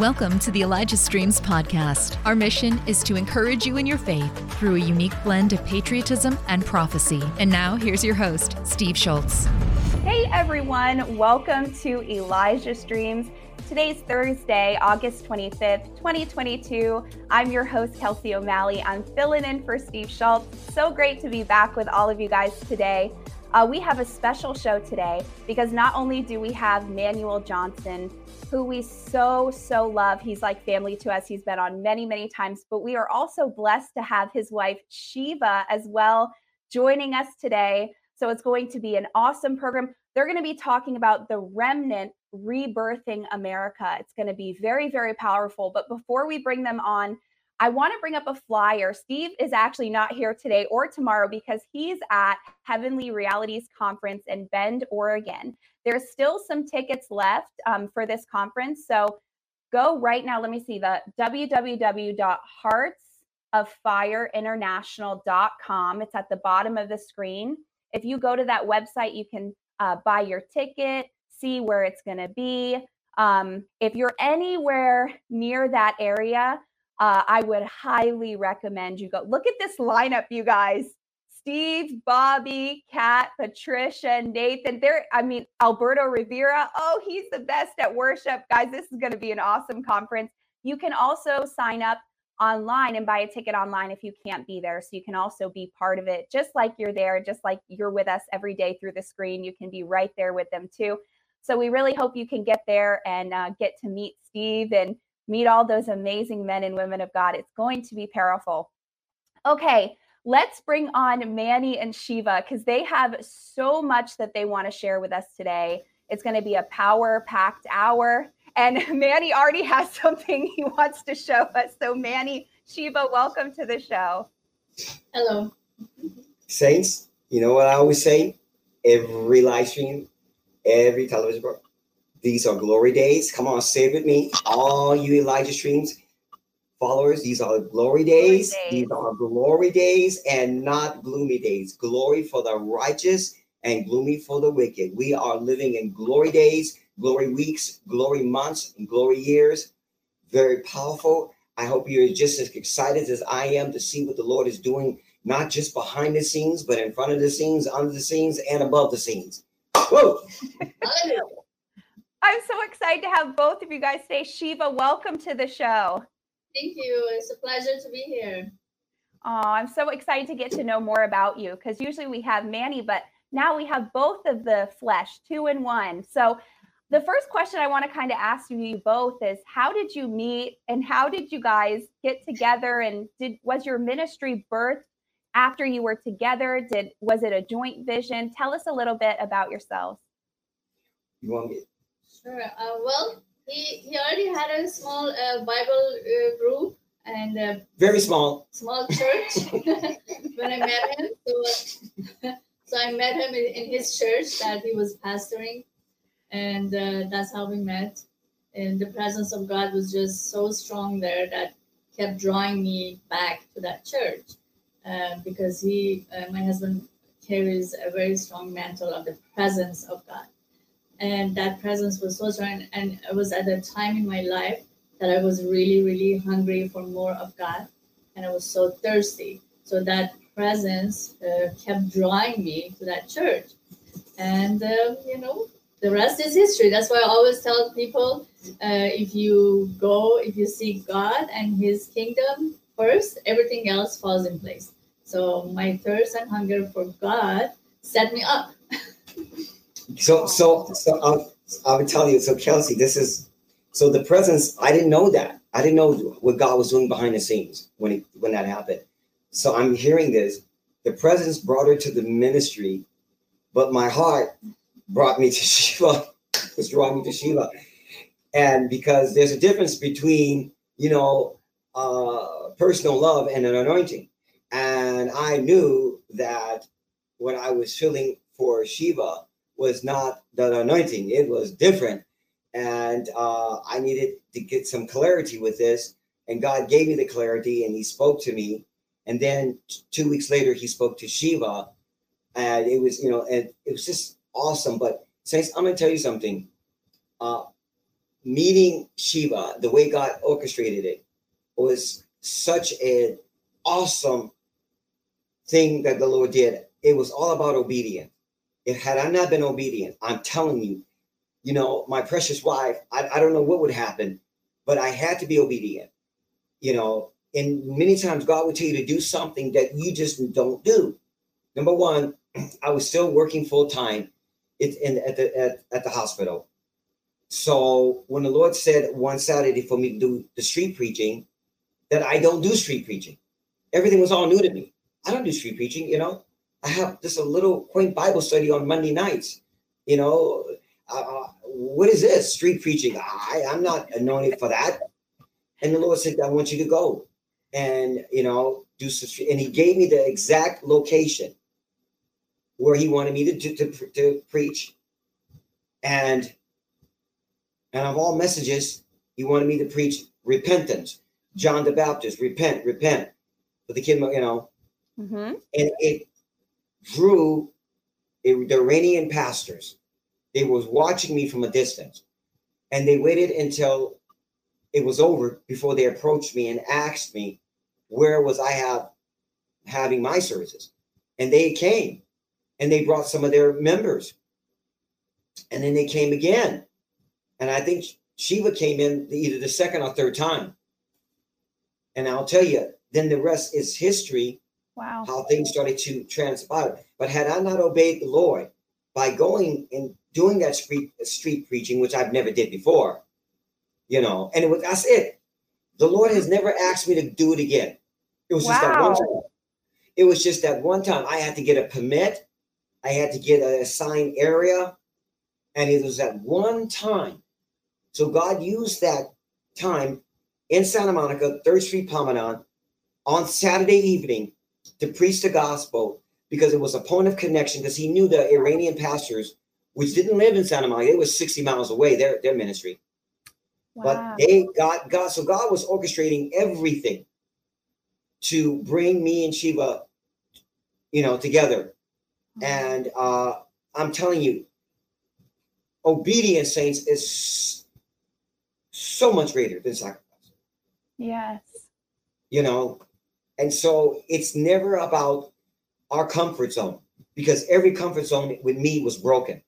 Welcome to the Elijah Streams podcast. Our mission is to encourage you in your faith through a unique blend of patriotism and prophecy. And now, here's your host, Steve Schultz. Hey everyone, welcome to Elijah Streams. Today's Thursday, August 25th, 2022. I'm your host, Kelsey O'Malley. I'm filling in for Steve Schultz. So great to be back with all of you guys today. Uh, we have a special show today because not only do we have Manuel Johnson, who we so, so love. He's like family to us. He's been on many, many times, but we are also blessed to have his wife, Shiva, as well, joining us today. So it's going to be an awesome program. They're going to be talking about the remnant rebirthing America. It's going to be very, very powerful. But before we bring them on, I want to bring up a flyer. Steve is actually not here today or tomorrow because he's at Heavenly Realities Conference in Bend, Oregon. There's still some tickets left um, for this conference. So go right now. Let me see the www.heartsoffireinternational.com. It's at the bottom of the screen. If you go to that website, you can uh, buy your ticket, see where it's going to be. Um, if you're anywhere near that area, uh, I would highly recommend you go. Look at this lineup, you guys. Steve, Bobby, Kat, Patricia, Nathan. There, I mean, Alberto Rivera. Oh, he's the best at worship. Guys, this is going to be an awesome conference. You can also sign up online and buy a ticket online if you can't be there. So you can also be part of it, just like you're there, just like you're with us every day through the screen. You can be right there with them too. So we really hope you can get there and uh, get to meet Steve and meet all those amazing men and women of God. It's going to be powerful. Okay, let's bring on Manny and Shiva because they have so much that they want to share with us today. It's going to be a power packed hour. And Manny already has something he wants to show us. So, Manny, Shiva, welcome to the show. Hello. Saints, you know what I always say? Every live stream, every television program, these are glory days. Come on, say it with me. All you Elijah streams followers, these are glory days. glory days. These are glory days and not gloomy days. Glory for the righteous and gloomy for the wicked. We are living in glory days, glory weeks, glory months, and glory years. Very powerful. I hope you're just as excited as I am to see what the Lord is doing, not just behind the scenes, but in front of the scenes, under the scenes, and above the scenes. Whoa! I'm so excited to have both of you guys today. Shiva, welcome to the show. Thank you. It's a pleasure to be here. Oh, I'm so excited to get to know more about you because usually we have Manny, but now we have both of the flesh, two in one. So, the first question I want to kind of ask you both is how did you meet and how did you guys get together and did was your ministry birthed after you were together? Did was it a joint vision? Tell us a little bit about yourselves. You want me Sure. Uh, well, he, he already had a small uh, Bible uh, group and a very small small church when I met him. So, so I met him in, in, his church that he was pastoring, and uh, that's how we met. And the presence of God was just so strong there that kept drawing me back to that church uh, because he, uh, my husband, carries a very strong mantle of the presence of God and that presence was so strong. And it was at a time in my life that i was really really hungry for more of god. And i was so thirsty. So that presence uh, kept drawing me to that church. And uh, you know the rest is history. That's why i always tell people uh, if you go if you seek god and his kingdom first everything else falls in place. So my thirst and hunger for god set me up So, so, so I'll, I'll tell you. So, Kelsey, this is so the presence. I didn't know that. I didn't know what God was doing behind the scenes when it, when that happened. So I'm hearing this. The presence brought her to the ministry, but my heart brought me to Shiva. was drawing me to Shiva, and because there's a difference between you know uh, personal love and an anointing, and I knew that when I was feeling for Shiva, was not the anointing, it was different. And uh, I needed to get some clarity with this. And God gave me the clarity and He spoke to me. And then t- two weeks later, He spoke to Shiva. And it was, you know, and it was just awesome. But, Saints, I'm going to tell you something. Uh, meeting Shiva, the way God orchestrated it, was such an awesome thing that the Lord did. It was all about obedience. If had I not been obedient, I'm telling you, you know, my precious wife, I, I don't know what would happen, but I had to be obedient. You know, and many times God would tell you to do something that you just don't do. Number one, I was still working full time in at the at, at the hospital. So when the Lord said one Saturday for me to do the street preaching, that I don't do street preaching. Everything was all new to me. I don't do street preaching, you know. I have just a little quaint Bible study on Monday nights. You know, uh, uh what is this street preaching? I, I'm not anointed for that. And the Lord said, I want you to go and you know do some. And He gave me the exact location where He wanted me to to, to, to preach, and and of all messages, He wanted me to preach repentance. John the Baptist, repent, repent. But the kid, you know, mm-hmm. and it drew it, the Iranian pastors. They was watching me from a distance, and they waited until it was over before they approached me and asked me where was I have having my services, and they came, and they brought some of their members, and then they came again, and I think Shiva came in either the second or third time, and I'll tell you, then the rest is history. Wow. How things started to transpire. But had I not obeyed the Lord by going and doing that street street preaching, which I've never did before, you know, and it was that's it. The Lord has never asked me to do it again. It was wow. just that one time. It was just that one time I had to get a permit. I had to get a assigned area. And it was that one time. So God used that time in Santa Monica, 3rd Street Promenade, on Saturday evening to preach the gospel because it was a point of connection because he knew the Iranian pastors, which didn't live in Santa Monica, it was 60 miles away, their, their ministry. Wow. But they got God, so God was orchestrating everything to bring me and Shiva, you know, together. Mm-hmm. And uh, I'm telling you, obedience, saints, is so much greater than sacrifice. Yes. You know, and so it's never about our comfort zone because every comfort zone with me was broken.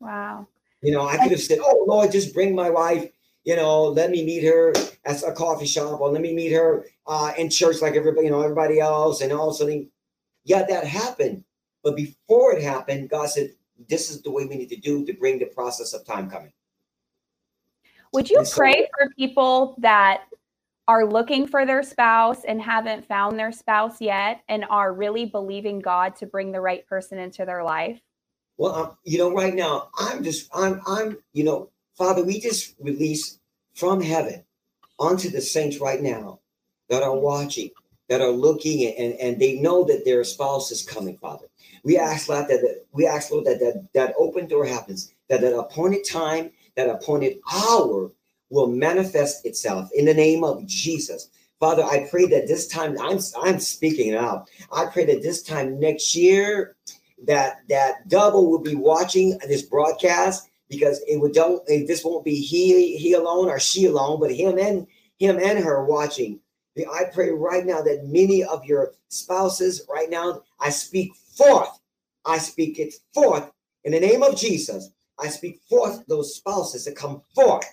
Wow. You know, I could have said, Oh Lord, just bring my wife you know, let me meet her at a coffee shop or let me meet her uh, in church like everybody, you know, everybody else. And all of a sudden, yeah, that happened. But before it happened, God said, this is the way we need to do to bring the process of time coming. Would you so, pray for people that are looking for their spouse and haven't found their spouse yet and are really believing God to bring the right person into their life? Well, um, you know, right now, I'm just, I'm, I'm, you know, Father, we just release from heaven onto the saints right now that are watching, that are looking, and, and they know that their spouse is coming, Father. We ask, Lord, that, that we ask, Lord, that, that that open door happens, that that appointed time, that appointed hour will manifest itself in the name of Jesus. Father, I pray that this time I'm I'm speaking now. I pray that this time next year that that double will be watching this broadcast because it would don't it, this won't be he he alone or she alone, but him and him and her watching. I pray right now that many of your spouses right now, I speak forth. I speak it forth in the name of Jesus. I speak forth those spouses to come forth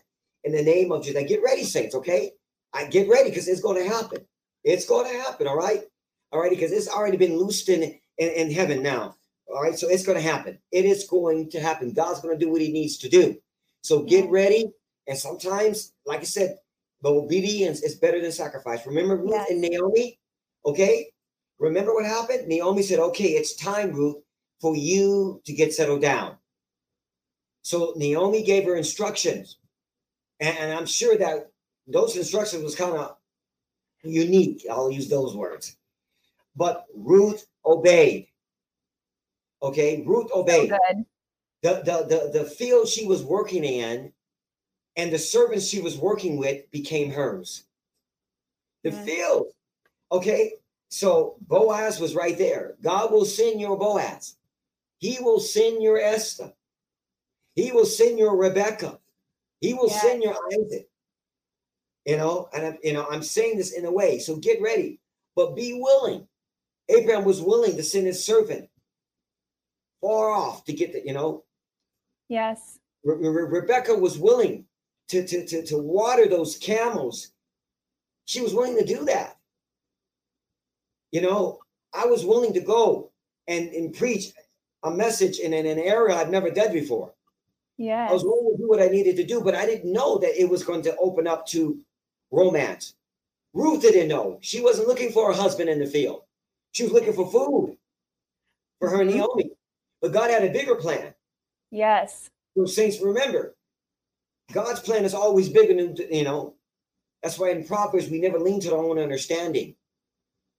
in the name of Jesus. get ready, saints, okay? I get ready because it's going to happen. It's going to happen, all right? All right, because it's already been loosed in, in, in heaven now. All right, so it's going to happen. It is going to happen. God's going to do what He needs to do. So get ready. And sometimes, like I said, the obedience is better than sacrifice. Remember Ruth yes. and Naomi? Okay. Remember what happened? Naomi said, Okay, it's time, Ruth, for you to get settled down. So Naomi gave her instructions. And, and I'm sure that those instructions was kind of unique. I'll use those words. But Ruth obeyed. Okay, Ruth obeyed. So the, the, the, the field she was working in and the servants she was working with became hers. The yeah. field. Okay, so Boaz was right there. God will send your Boaz. He will send your Esther. He will send your Rebecca. He will Yes. send your Isaac. You know, and I'm, you know, I'm saying this in a way. So get ready, but be willing. Abraham was willing to send his servant far off to get the, you know, Yes. Re- Re- Rebecca was willing to, to, to, to water those camels. She was willing to do that. You know, I was willing to go and, and preach a message in, in an area I've never done before. I was willing what I needed to do, but I didn't know that it was going to open up to romance. Ruth didn't know. She wasn't looking for a husband in the field. She was looking for food for her and Mhm. Naomi. But God had a bigger plan. Yes. So saints, remember, God's plan is always bigger than you know. That's why in Proverbs we never lean to our own understanding.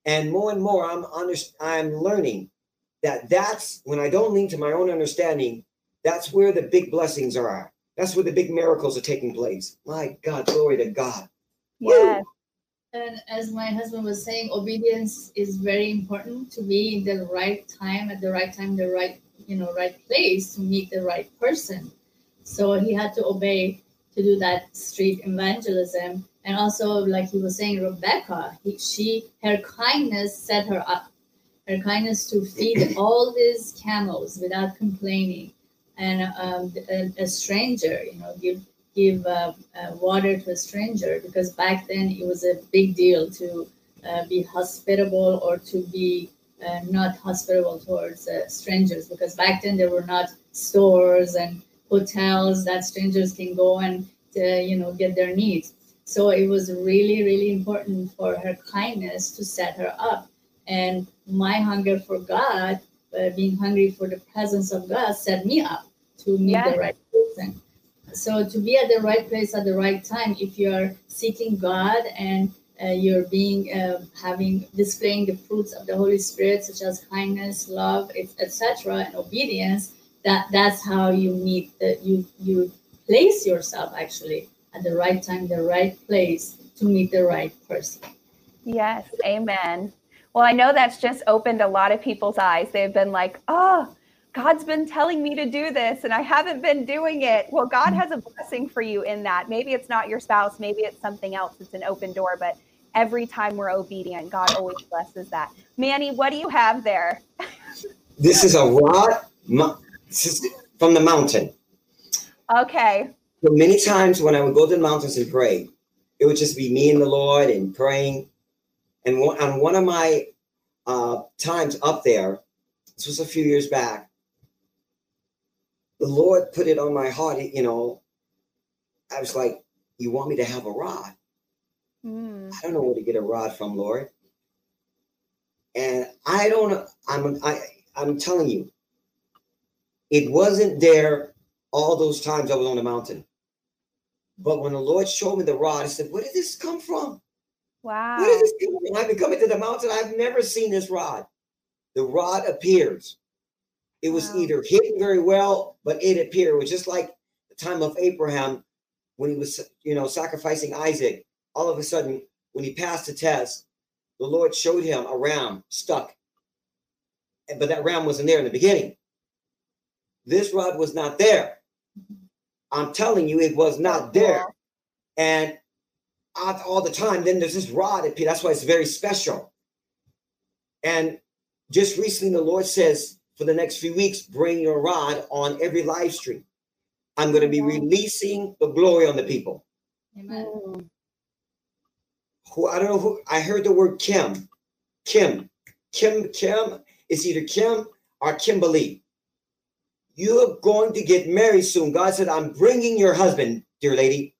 And more and more, I'm under, I'm learning that that's when I don't lean to my own understanding. That's where the big blessings are. That's where the big miracles are taking place. My God, glory to God. Yes. And as my husband was saying, obedience is very important to be in the right time at the right time, the right you know right place to meet the right person. So he had to obey to do that street evangelism, and also like he was saying, Rebecca, he, she her kindness set her up. Her kindness to feed all these camels without complaining, and um, a, a stranger, you know, give give uh, uh, water to a stranger because back then it was a big deal to uh, be hospitable or to be uh, not hospitable towards uh, strangers because back then there were not stores and hotels that strangers can go and uh, you know get their needs. So it was really really important for her kindness to set her up. And my hunger for god uh, being hungry for the presence of god set me up to meet Yes. the right person so to be at the right place at the right time if you're seeking god and uh, you're being uh, having displaying the fruits of the holy spirit such as kindness love etc and obedience that that's how you meet the you you place yourself actually at the right time the right place to meet the right person Yes. Amen. Well, I know that's just opened a lot of people's eyes. They've been like, oh, God's been telling me to do this and I haven't been doing it. Well, God mm-hmm. has a blessing for you in that. Maybe it's not your spouse, maybe it's something else. It's an open door, but every time we're obedient, God always blesses that. Manny, what do you have there? This is a rod is from the mountain. Okay. So many times when I would go to the mountains and pray, it would just be me and the Lord and praying. And on one of my uh, times up there, this was a few years back, the Lord put it on my heart. You know, I was like, "You want me to have a rod? Mm, I don't know where to get a rod from, Lord." And I don't. I'm. I. I'm telling you, it wasn't there all those times I was on the mountain. But when the Lord showed me the rod, I said, Where did this come from? Wow. Where did this from? I've been coming to the mountain. I've never seen this rod. The rod appears. It was Wow. either hidden very well, but it appeared. It was just like the time of Abraham when he was, you know, sacrificing Isaac. All of a sudden, when he passed the test, the Lord showed him a ram stuck. But that ram wasn't there in the beginning. This rod was not there. Mm-hmm. I'm telling you, it was not there. And all all the time, then there's this rod appear. That's why it's very special. And just recently, the Lord says for the next few weeks, bring your rod on every live stream. I'm going to be releasing the glory on the people. amen Who I don't know who I heard the word Kim. Kim. Kim, Kim. It's either Kim or Kimberly. You're going to get married soon. God said, I'm bringing your husband, dear lady.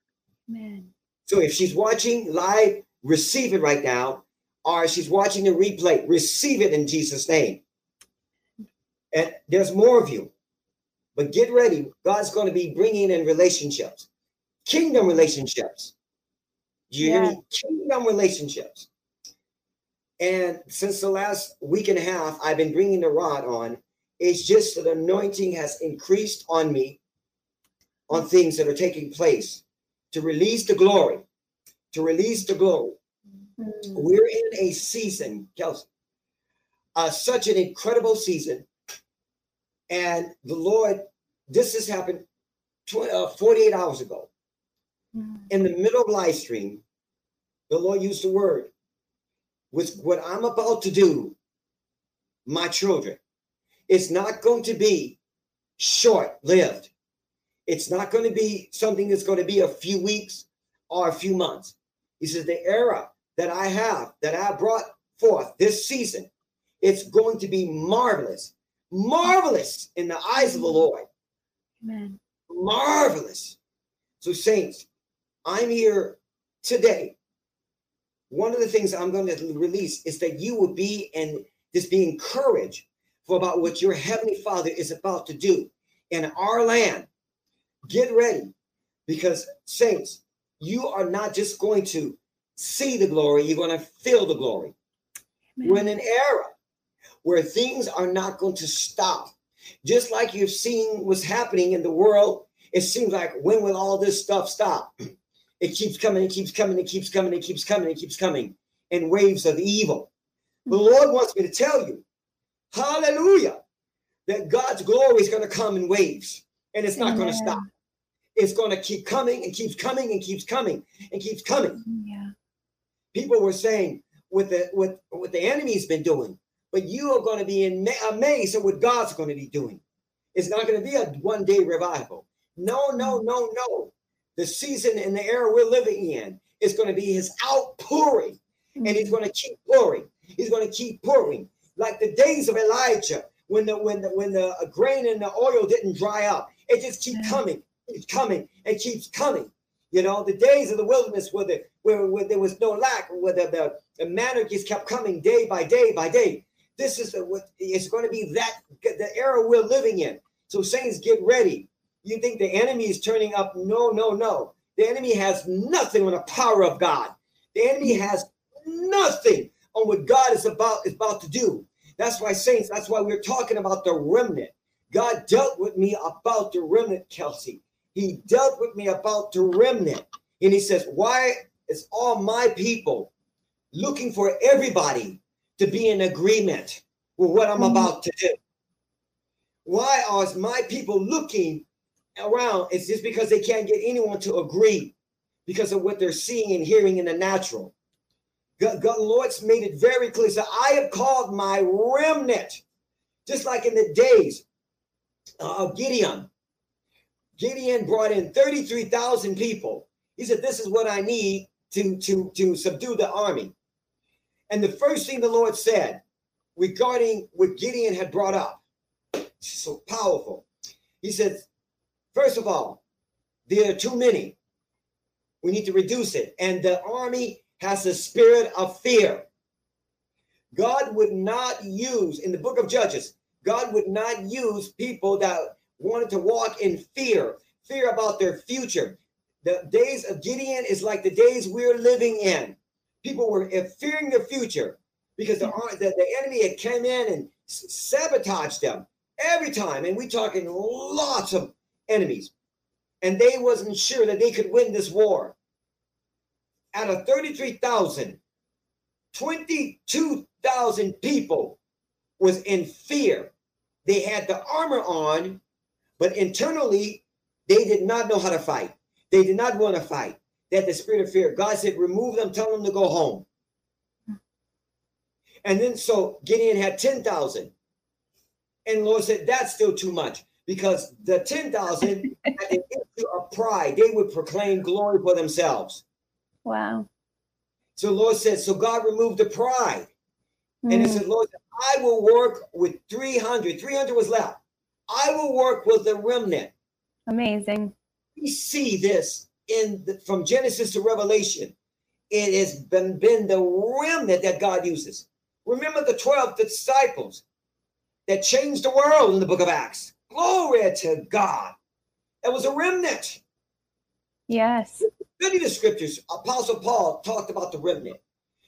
man. So if she's watching live, receive it right now. Or she's watching the replay, receive it in Jesus' name. And there's more of you. But get ready. God's going to be bringing in relationships, kingdom relationships. Do you hear me? Kingdom relationships. And since the last week and a half, I've been bringing the rod on. It's just that anointing has increased on me on things that are taking place to release the glory, to release the glory. Mm, We're in a season, Kelsey, uh, such an incredible season. And the Lord, this has happened tw- uh, 48 hours ago. in the middle of live stream, the Lord used the word, with what I'm about to do, my children, it's not going to be short lived. It's not going to be something that's going to be a few weeks or a few months. He says, The era that I have, that I brought forth this season, it's going to be marvelous, marvelous in the eyes of the Lord. Amen. Marvelous. So, saints, I'm here today. One of the things I'm going to release is that you will be and just be encouraged for about what your heavenly Father is about to do in our land. Get ready because, saints, you are not just going to see the glory, you're going to feel the glory. We're in an era where things are not going to stop. Just like you've seen what's happening in the world, it seems like when will all this stuff stop? It keeps coming, it keeps coming, it keeps coming, it keeps coming, it keeps coming in waves of evil. The mm-hmm. Lord wants me to tell you, hallelujah, that God's glory is going to come in waves and it's not going to stop. It's going to keep coming and keeps coming and keeps coming and keeps coming. Yeah. People were saying with the with what the enemy's been doing, but you are going to be in, amazed at what God's going to be doing. It's not going to be a one day revival. No, no, no, no. The season and the era we're living in is going to be His outpouring, and He's going to keep pouring. He's going to keep pouring, like the days of Elijah when the when the when the grain and the oil didn't dry up. It just keeps coming, keeps coming, and keeps coming. You know, the days of the wilderness where the where, where there was no lack, where the, the, the manna just kept coming day by day by day. This is the, what it's going to be that the era we're living in. So saints, get ready. You think the enemy is turning up? No, no, no. The enemy has nothing on the power of God. The enemy has nothing on what God is about is about to do. That's why saints. That's why we're talking about the remnant. God dealt with me about the remnant, Kelsey. He dealt with me about the remnant, and He says, "Why is all my people looking for everybody to be in agreement with what I'm mm-hmm. about to do? Why are my people looking around? It's just because they can't get anyone to agree because of what they're seeing and hearing in the natural. God, God Lord's made it very clear. So I have called my remnant, just like in the days of Gideon. Gideon brought in 33,000 people. He said, This is what I need to, to, to subdue the army. And the first thing the Lord said regarding what Gideon had brought up, so powerful. He said, First of all, there are too many. We need to reduce it. And the army has a spirit of fear. God would not use, in the book of Judges, God would not use people that wanted to walk in fear, fear about their future. The days of Gideon is like the days we're living in. People were eh, fearing the future because the, the, the enemy had come in and sabotaged them every time. And we talking lots of enemies. And they wasn't sure that they could win this war out of 33,000, 22,000 people was in fear. They had the armor on, but internally, they did not know how to fight. They did not want to fight. They had the spirit of fear. God said, remove them, tell them to go home. And then so Gideon had 10,000. And Lord said, that's still too much because the 10,000 had an issue of pride. They would proclaim glory for themselves. Wow. So Lord said, so God removed the pride. Mm. And it said, Lord, I will work with 300. 300 was left. I will work with the remnant. Amazing. We see this in the, from Genesis to Revelation. It has been, been the remnant that God uses. Remember the 12 disciples that changed the world in the book of Acts. Glory to God. That was a remnant. Yes. Study the scriptures. Apostle Paul talked about the remnant.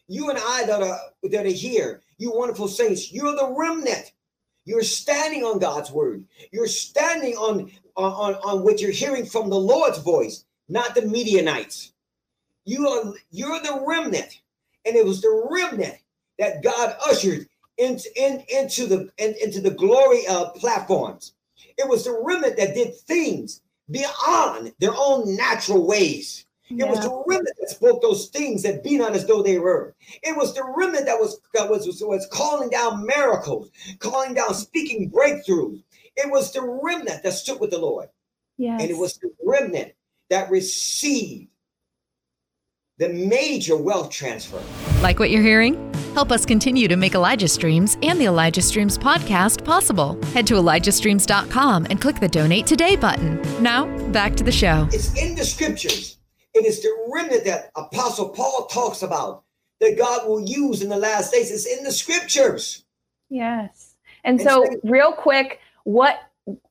You and I that are that are here, you wonderful saints, you're the remnant. You're standing on God's word. You're standing on, on, on what you're hearing from the Lord's voice, not the Midianites. You are you're the remnant. And it was the remnant that God ushered into, in, into the in, into the glory of platforms. It was the remnant that did things beyond their own natural ways It was the remnant that spoke those things that be not as though they were. It was the remnant that was that was, was calling down miracles, calling down, speaking breakthroughs. It was the remnant that stood with the Lord. Yes. And it was the remnant that received the major wealth transfer. Like what you're hearing? Help us continue to make Elijah Streams and the Elijah Streams podcast possible. Head to ElijahStreams.com and click the Donate Today button. Now, back to the show. It's in the scriptures. It is the remnant that Apostle Paul talks about that God will use in the last days. It's in the scriptures. Yes. And so, real quick, what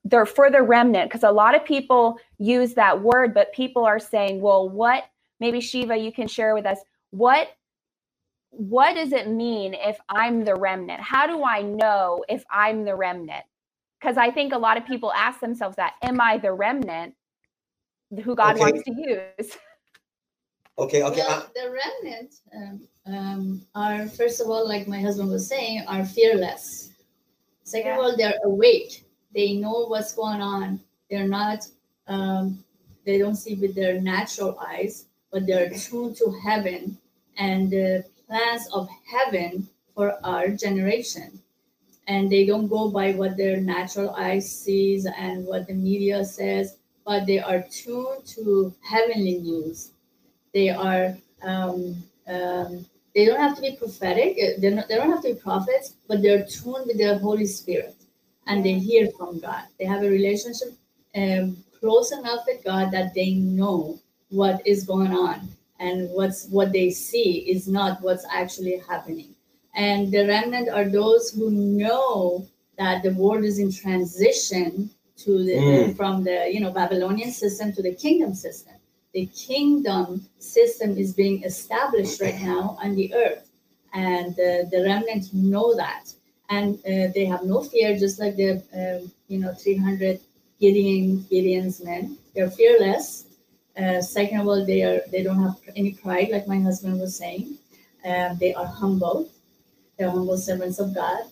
they're for the remnant, because a lot of people use that word, but people are saying, well, what maybe Shiva, you can share with us what what does it mean if I'm the remnant? How do I know if I'm the remnant? Because I think a lot of people ask themselves that, am I the remnant who God Okay. wants to use? Okay, okay. Well, I- the remnant um, um, are, first of all, like my husband was saying, are fearless. Second Yeah. of all, they're awake. They know what's going on. They're not, um, they don't see with their natural eyes, but they're tuned to heaven and the plans of heaven for our generation. And they don't go by what their natural eyes sees and what the media says, but they are tuned to heavenly news they are um, um, they don't have to be prophetic uh, they're not, they don't have to be prophets but they're tuned with the holy spirit and they hear from god. They have a relationship um, close enough with god that they know what is going on and what's what they see is not what's actually happening. And the remnant are those who know that the world is in transition to the Mm. from the you know babylonian system to the kingdom system the kingdom system is being established right now on the earth. And uh, the remnant know that. And uh, they have no fear just like the um, you know 300 gideon gideon's men. They're fearless. Uh, second of all they are they don't have any pride like my husband was saying. Um, they are humble. They're humble servants of god.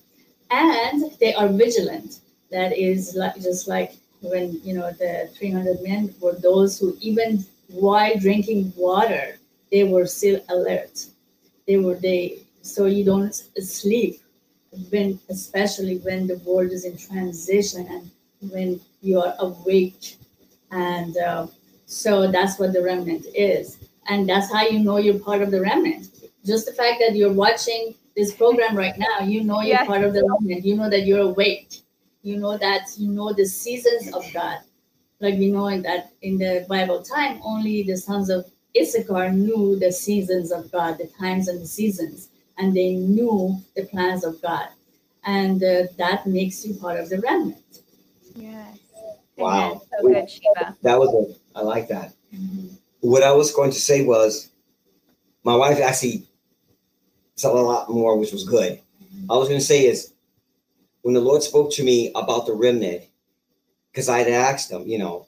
And they are vigilant. That is like just like when you know the 300 men were those who even while drinking water they were still alert. They were they so you don't sleep when especially when the world is in transition and when you are awake. And uh, so that's what the remnant is. And that's how you know you're part of the remnant. Just the fact that you're watching this program right now you know you're Yes. part of the remnant. You know that you're awake. You know that you know the seasons of god like we know that in the bible time only the sons of issachar knew the seasons of god the times and the seasons and they knew the plans of god and uh, that makes you part of the remnant Yes. Wow. Amen. So good, Shiva. that was a, I like that. What I was going to say was, my wife actually said a lot more, which was good. I was going to say is, when the Lord spoke to me about the remnant, because I had asked them, you know,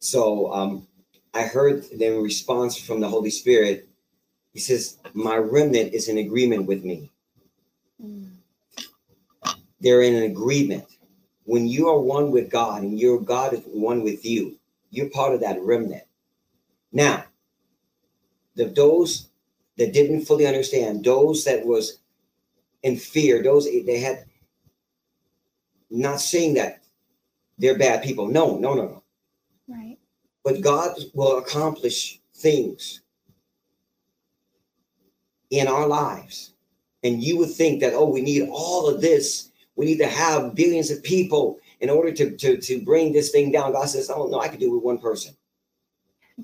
so um, I heard the response from the Holy Spirit. He says, My remnant is in agreement with me. Mm. They're in an agreement. When you are one with God and your God is one with you, you're part of that remnant. Now, the those that didn't fully understand, those that was in fear, those they had not saying that they're bad people. No, no, no, no. Right. But God will accomplish things in our lives. And you would think that, oh, we need all of this. We need to have billions of people in order to, to, to bring this thing down. God says, oh, no, I can do it with one person.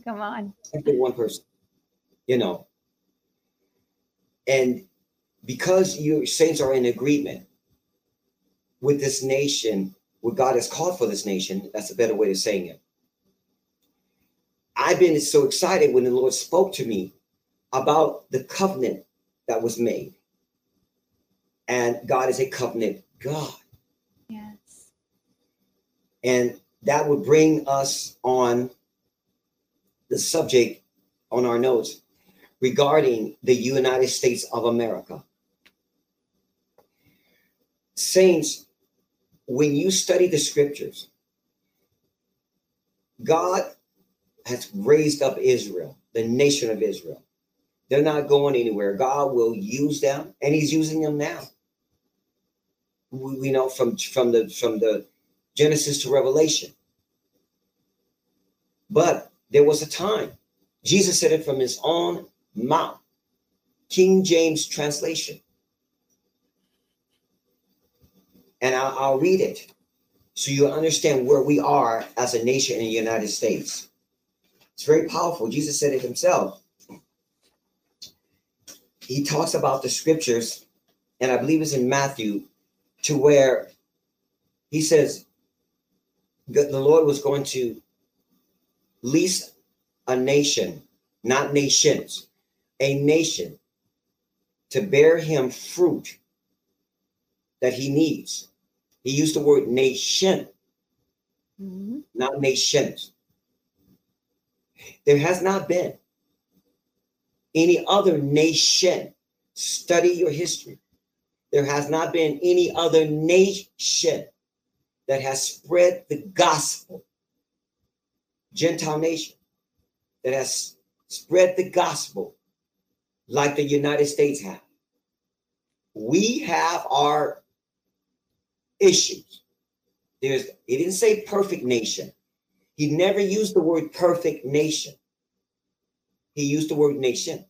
Come on. I can do one person, you know. And because you saints are in agreement with this nation, what God has called for this nation, that's a better way of saying it. I've been so excited when the Lord spoke to me about the covenant that was made. And God is a covenant God. Yes. And that would bring us on the subject on our notes regarding the United States of America. Saints, when you study the scriptures, God has raised up Israel, the nation of Israel. They're not going anywhere. God will use them, and He's using them now. We, we know from from the from the Genesis to Revelation. But there was a time. Jesus said it from his own mouth. King James translation. And I'll, I'll read it so you understand where we are as a nation in the United States. It's very powerful. Jesus said it himself. He talks about the scriptures, and I believe it's in Matthew, to where he says the Lord was going to lease a nation, not nations, a nation to bear him fruit that he needs. He used the word nation, mm-hmm. not nations. There has not been any other nation. Study your history. There has not been any other nation that has spread the gospel, Gentile nation, that has spread the gospel like the United States have. We have our issues. There's he didn't say perfect nation. He never used the word perfect nation. He used the word nation.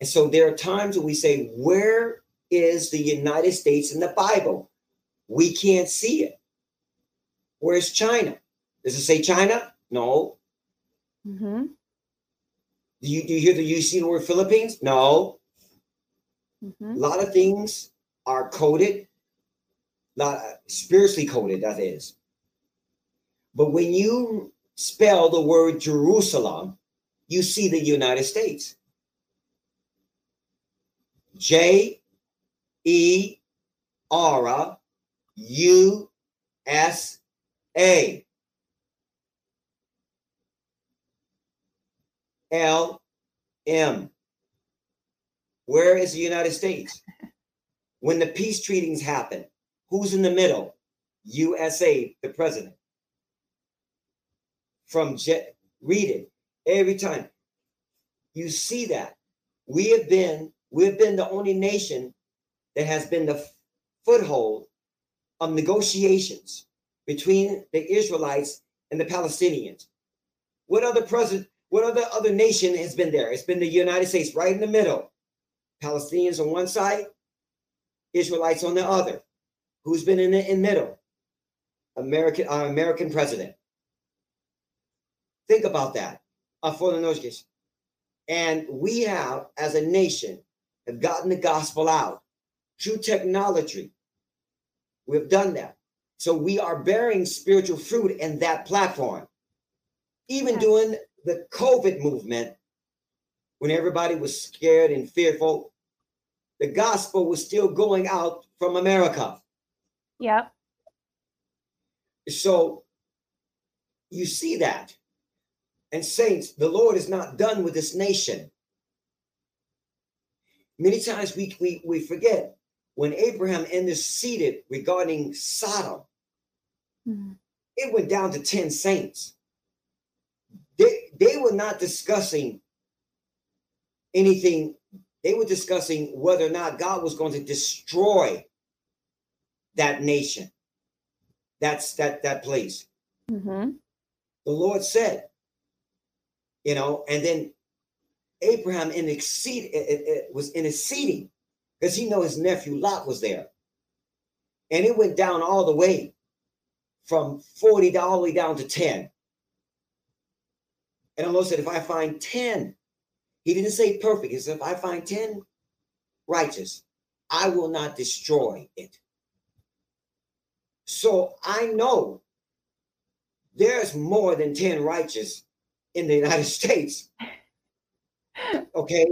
And so there are times when we say, Where is the United States in the Bible? We can't see it. Where's China? Does it say China? No. Mm-hmm. Do you do you hear the you see the word Philippines? No. Mm-hmm. A lot of things are coded, not spiritually coded, that is. But when you spell the word Jerusalem, you see the United States. J E R U S A. L M. Where is the United States? When the peace treaties happen, who's in the middle? USA, the president. From Jet, read it every time. You see that. We have been, we have been the only nation that has been the foothold of negotiations between the Israelites and the Palestinians. What other president, what other other nation has been there? It's been the United States right in the middle. Palestinians on one side, Israelites on the other. Who's been in the in middle? American our uh, American president. Think about that. Uh, for the And we have, as a nation, have gotten the gospel out through technology. We've done that. So we are bearing spiritual fruit in that platform. Even yeah. doing the COVID movement, when everybody was scared and fearful, the gospel was still going out from America. Yep. So you see that. And saints, the Lord is not done with this nation. Many times we, we, we forget when Abraham interceded regarding Sodom, mm-hmm. it went down to 10 saints. They, they were not discussing anything, they were discussing whether or not God was going to destroy that nation. That's that that place. Mm-hmm. The Lord said, you know, and then Abraham in exceed it, it, it was interceding because he know his nephew Lot was there, and it went down all the way from forty all the way down to ten. And the Lord said, if I find ten, He didn't say perfect. He said, if I find ten righteous, I will not destroy it. So I know there's more than 10 righteous in the United States. Okay.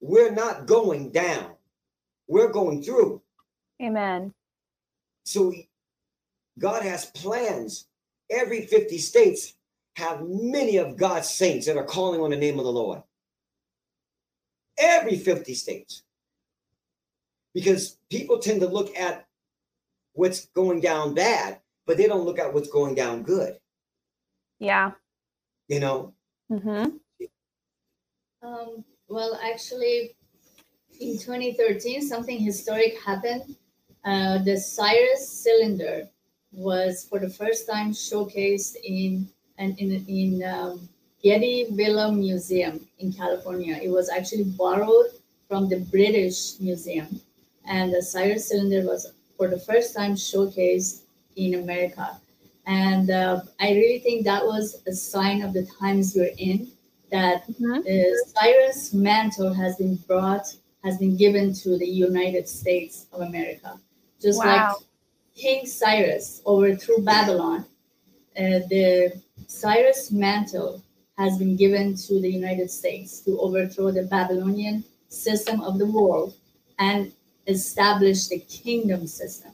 We're not going down, we're going through. Amen. So God has plans. Every 50 states have many of God's saints that are calling on the name of the Lord. Every 50 states. Because people tend to look at what's going down bad, but they don't look at what's going down good. Yeah. You know, Mm-hmm. Um, well, actually, in 2013, something historic happened. Uh, the Cyrus cylinder was for the first time showcased in and in in um, Getty Villa Museum in California. It was actually borrowed from the British Museum, and the Cyrus cylinder was for the first time showcased in America. And uh, I really think that was a sign of the times we're in. That Mm-hmm. the Cyrus mantle has been brought, has been given to the United States of America. Just Wow. like King Cyrus overthrew Babylon, uh, the Cyrus mantle has been given to the United States to overthrow the Babylonian system of the world and establish the kingdom system.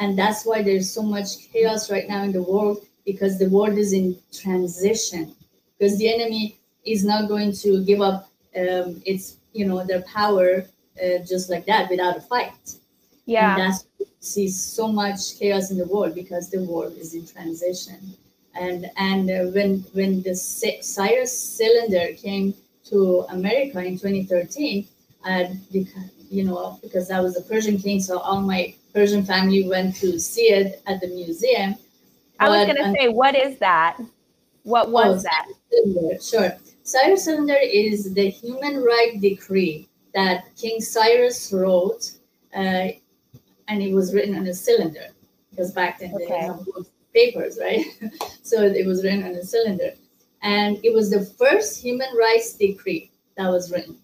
And that's why there's so much chaos right now in the world because the world is in transition. Because the enemy is not going to give up um, its, you know, their power uh, just like that without a fight. Yeah. And that's why we see so much chaos in the world because the world is in transition. And and uh, when when the Cyrus cylinder came to America in 2013, uh, because, you know because I was a Persian king, so all my Persian family went to see it at the museum. I was gonna um, say, what is that? What was Oh, that? cylinder, Sure. Cyrus cylinder is the human right decree that King Cyrus wrote, uh, and it was written on a cylinder because back then they Okay. didn't have papers, right? so it was written on a cylinder, and it was the first human rights decree that was written,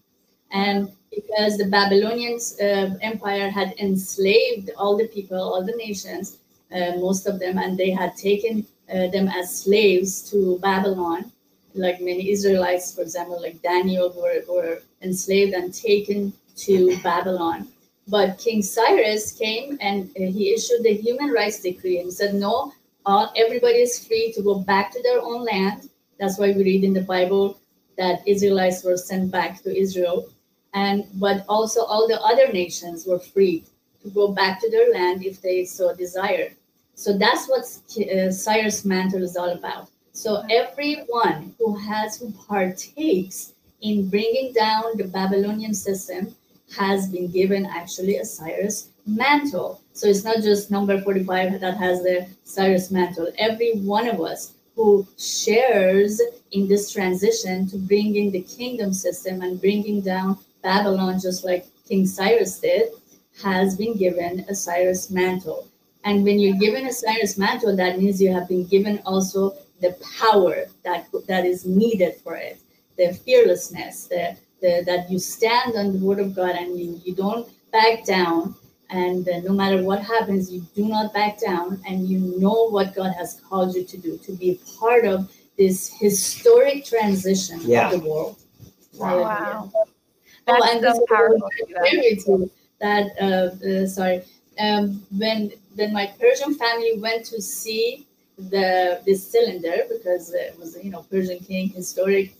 and because the Babylonian uh, Empire had enslaved all the people, all the nations, uh, most of them, and they had taken uh, them as slaves to Babylon like many Israelites, for example, like Daniel, were, were enslaved and taken to Babylon. But King Cyrus came and uh, he issued the human rights decree and said, no, all, everybody is free to go back to their own land. That's why we read in the Bible that Israelites were sent back to Israel. And but also all the other nations were free to go back to their land if they so desired. So that's what uh, Cyrus mantle is all about. So everyone who has who partakes in bringing down the Babylonian system has been given actually a Cyrus mantle. So it's not just number 45 that has the Cyrus mantle. Every one of us who shares in this transition to bringing the kingdom system and bringing down Babylon, just like King Cyrus did, has been given a Cyrus mantle. And when you're given a Cyrus mantle, that means you have been given also the power that that is needed for it, the fearlessness, the, the that you stand on the word of God and you, you don't back down. And uh, no matter what happens, you do not back down, and you know what God has called you to do to be part of this historic transition Yeah. of the world. Wow. Oh, That's and so powerful. what I Shiva. agree with you, that uh, uh, sorry um, when when my Persian family went to see the this cylinder because it was you know Persian king historic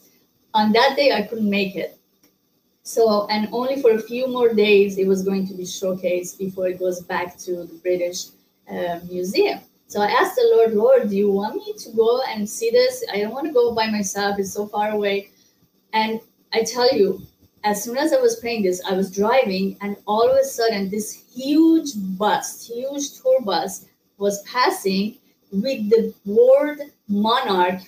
on that day I couldn't make it so and only for a few more days it was going to be showcased before it goes back to the British uh, museum so I asked the Lord Lord do you want me to go and see this I don't want to go by myself it's so far away and I tell you as soon as I was praying this, I was driving, and all of a sudden, this huge bus, huge tour bus, was passing with the word monarch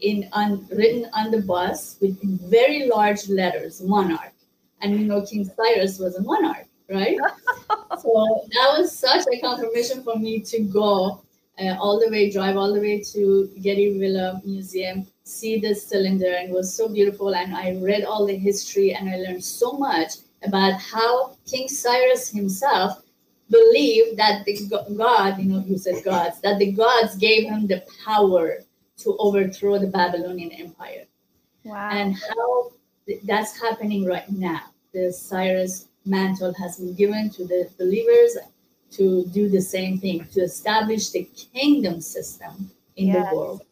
in on, written on the bus with very large letters, monarch. And you know, King Cyrus was a monarch, right? so that was such a confirmation for me to go uh, all the way, drive all the way to Getty Villa Museum, see this cylinder, and it was so beautiful. And I read all the history, and I learned so much about how King Cyrus himself believed that the go- God, you know, you said gods, that the gods gave him the power to overthrow the Babylonian Empire Wow. and how that's happening right now. The Cyrus mantle has been given to the believers to do the same thing, to establish the kingdom system in Yes. the world.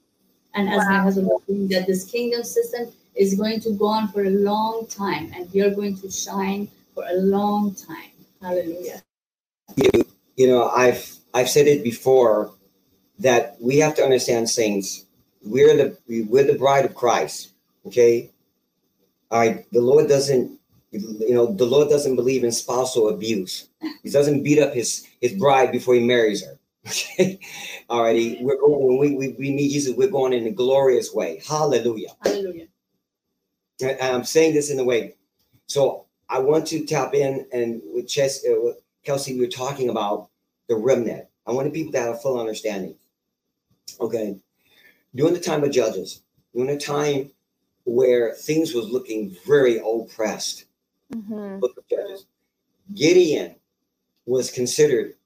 And as my Wow. husband was saying, that this kingdom system is going to go on for a long time, and we are going to shine for a long time. Hallelujah. you know i've i've said it before that we have to understand saints we're the we're the bride of Christ. Okay. All right. The Lord doesn't, you know, the Lord doesn't believe in spousal abuse. He doesn't beat up his his bride before he marries her. Okay. All righty. We're going when we, we, we meet Jesus, we're going in a glorious way. Hallelujah. Hallelujah. And I'm saying this in a way. So I want to tap in and with Chess, uh, with Kelsey, we were talking about the remnant. I wanted people to have a full understanding. Okay. During the time of Judges, during a time where things was looking very oppressed, Mhm. book of Judges, Gideon was considered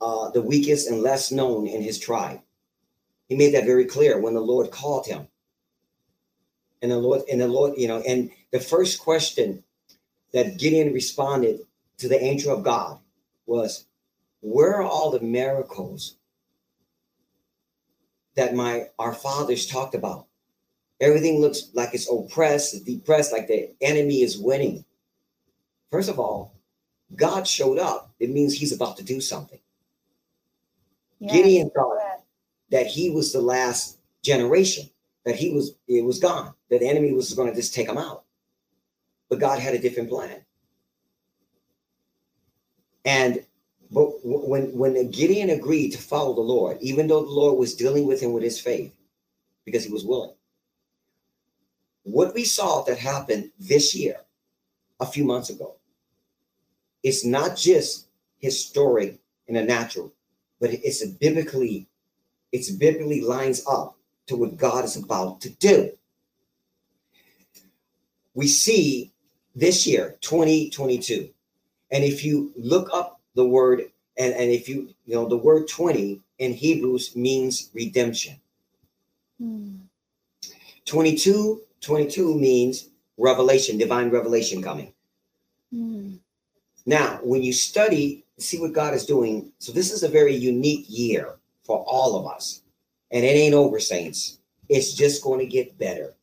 uh, the weakest and less known in his tribe. He made that very clear when the Lord called him. And the Lord, and the Lord, you know, and the first question that Gideon responded to the angel of God was, Where are all the miracles that my our fathers talked about? Everything looks like it's oppressed, depressed, like the enemy is winning. First of all, God showed up. It means he's about to do something. Yeah. Gideon thought that he was the last generation, that he was it was gone, that the enemy was going to just take him out. But God had a different plan. And but when when Gideon agreed to follow the Lord, even though the Lord was dealing with him with his faith, because he was willing, what we saw that happened this year, a few months ago, it's not just historic in a natural, but it's biblically, it's biblically lines up to what God is about to do. We see this year, 2022. And if you look up the word, and, and if you, you know, the word 20 in Hebrews means redemption. Hmm. 22, 22 means revelation, divine revelation coming. Hmm. Now, when you study, see what God is doing. So this is a very unique year for all of us. And it ain't over, saints. It's just going to get better.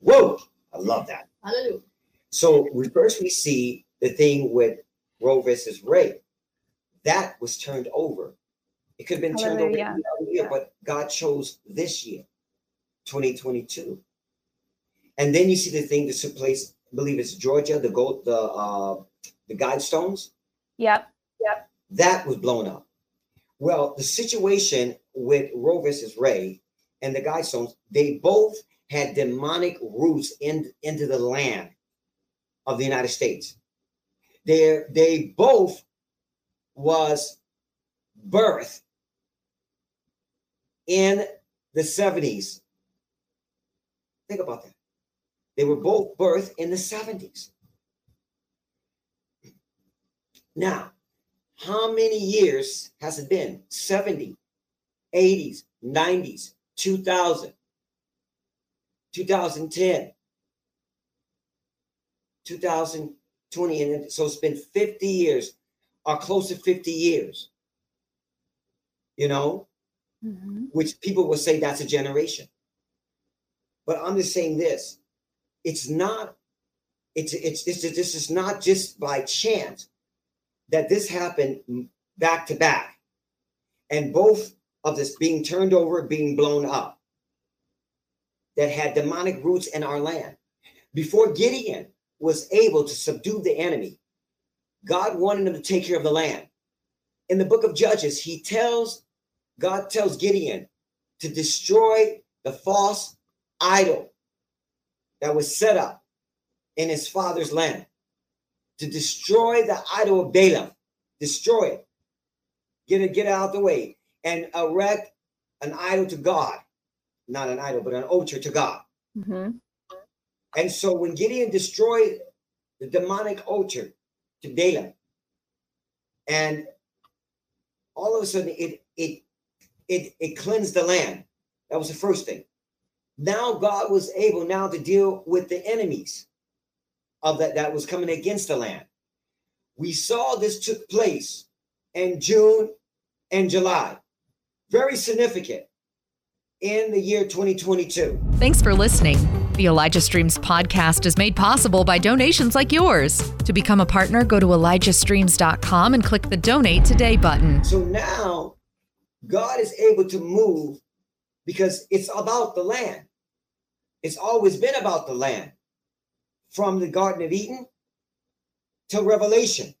Whoa! I love that. Hallelujah. So we first we see the thing with Roe versus Ray. That was turned over. It could have been turned over Hallelujah. any other year, but God chose this year, 2022. And then you see the thing that took place, I believe it's Georgia, the gold, the uh the guidestones Yep. Yep. That was blown up. Well, the situation with Roe versus Ray and the Guidestones, they both had demonic roots in, into the land of the United States. They they both was birth in the 70s. Think about that. They were both birthed in the 70s. Now, how many years has it been? 70, 80s, 90s, 2000, 2010, 2020. And so it's been 50 years or close to 50 years, you know, Mhm. which people will say that's a generation. But I'm just saying this it's not, it's, it's, this, this is not just by chance that this happened back to back. And both of this being turned over being blown up. That had demonic roots in our land. Before gideon was able to subdue the enemy god wanted him to take care of the land. In the book of judges he tells god tells gideon to destroy the false idol that was set up in his father's land to destroy the idol of Balaam, destroy it, get it, get it out the way, and erect an idol to God, not an idol, but an altar to God. Mhm. And so when Gideon destroyed the demonic altar to Balaam, and all of a sudden it it it it cleansed the land. That was the first thing. Now God was able now to deal with the enemies of that that was coming against the land. We saw this took place in June and July. Very significant in the year 2022. Thanks for listening. The Elijah Streams podcast is made possible by donations like yours. To become a partner, go to ElijahStreams.com and click the Donate Today button. So now God is able to move because it's about the land. It's always been about the land from the Garden of Eden to Revelation.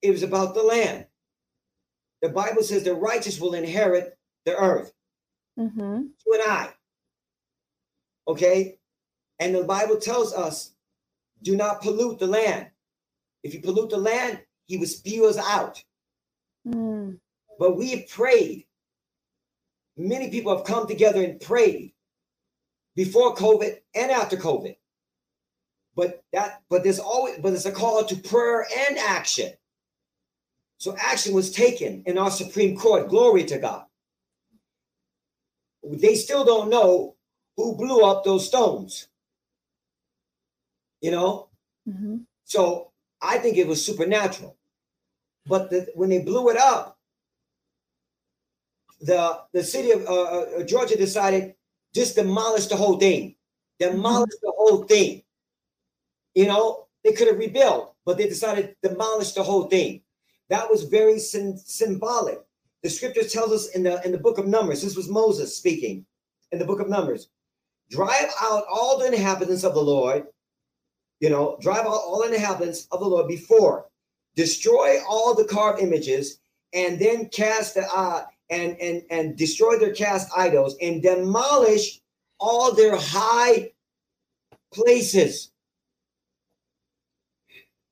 It was about the land. The Bible says the righteous will inherit the earth. Mm-hmm. You and I. Okay? And the Bible tells us do not pollute the land. If you pollute the land, he will spew us out. Mm. But we have prayed. Many people have come together and prayed before COVID and after COVID. But that, but there's always, but it's a call to prayer and action. So action was taken in our Supreme Court. Glory to God. They still don't know who blew up those stones. You know? Mm-hmm. So I think it was supernatural. But the, when they blew it up, the the city of uh, uh, Georgia decided just demolish the whole thing, demolish the whole thing. You know, they could have rebuilt, but they decided to demolish the whole thing. That was very sym- symbolic. The scripture tells us in the in the book of Numbers. This was Moses speaking in the book of Numbers. Drive out all the inhabitants of the Lord. You know, drive out all the inhabitants of the Lord before. Destroy all the carved images, and then cast the uh, and and and destroy their cast idols and demolish all their high places.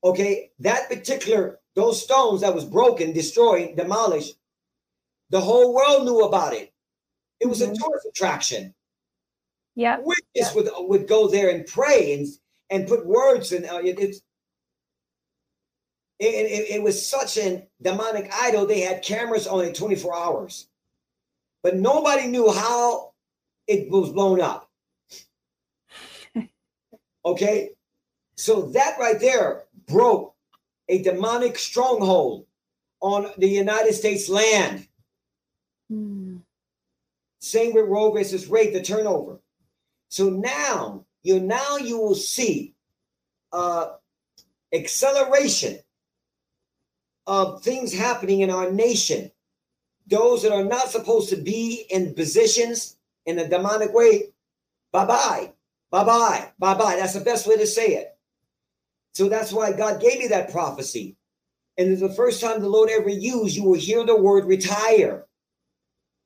Okay, that particular those stones that was broken, destroyed, demolished, the whole world knew about it. It was Mhm. a tourist attraction. Yep. Witness would would go there and pray and and put words and uh, it, it's it, it, it was such a demonic idol. They had cameras on it 24 hours, but nobody knew how it was blown up. okay, so that right there broke a demonic stronghold on the United States land. Mm. Same with Roe versus Wade, the turnover. So now you now you will see uh, acceleration of things happening in our nation. Those that are not supposed to be in positions in a demonic way, bye bye, bye bye, bye bye. That's the best way to say it. So that's why God gave me that prophecy. And it's the first time the Lord ever used, you will hear the word retire.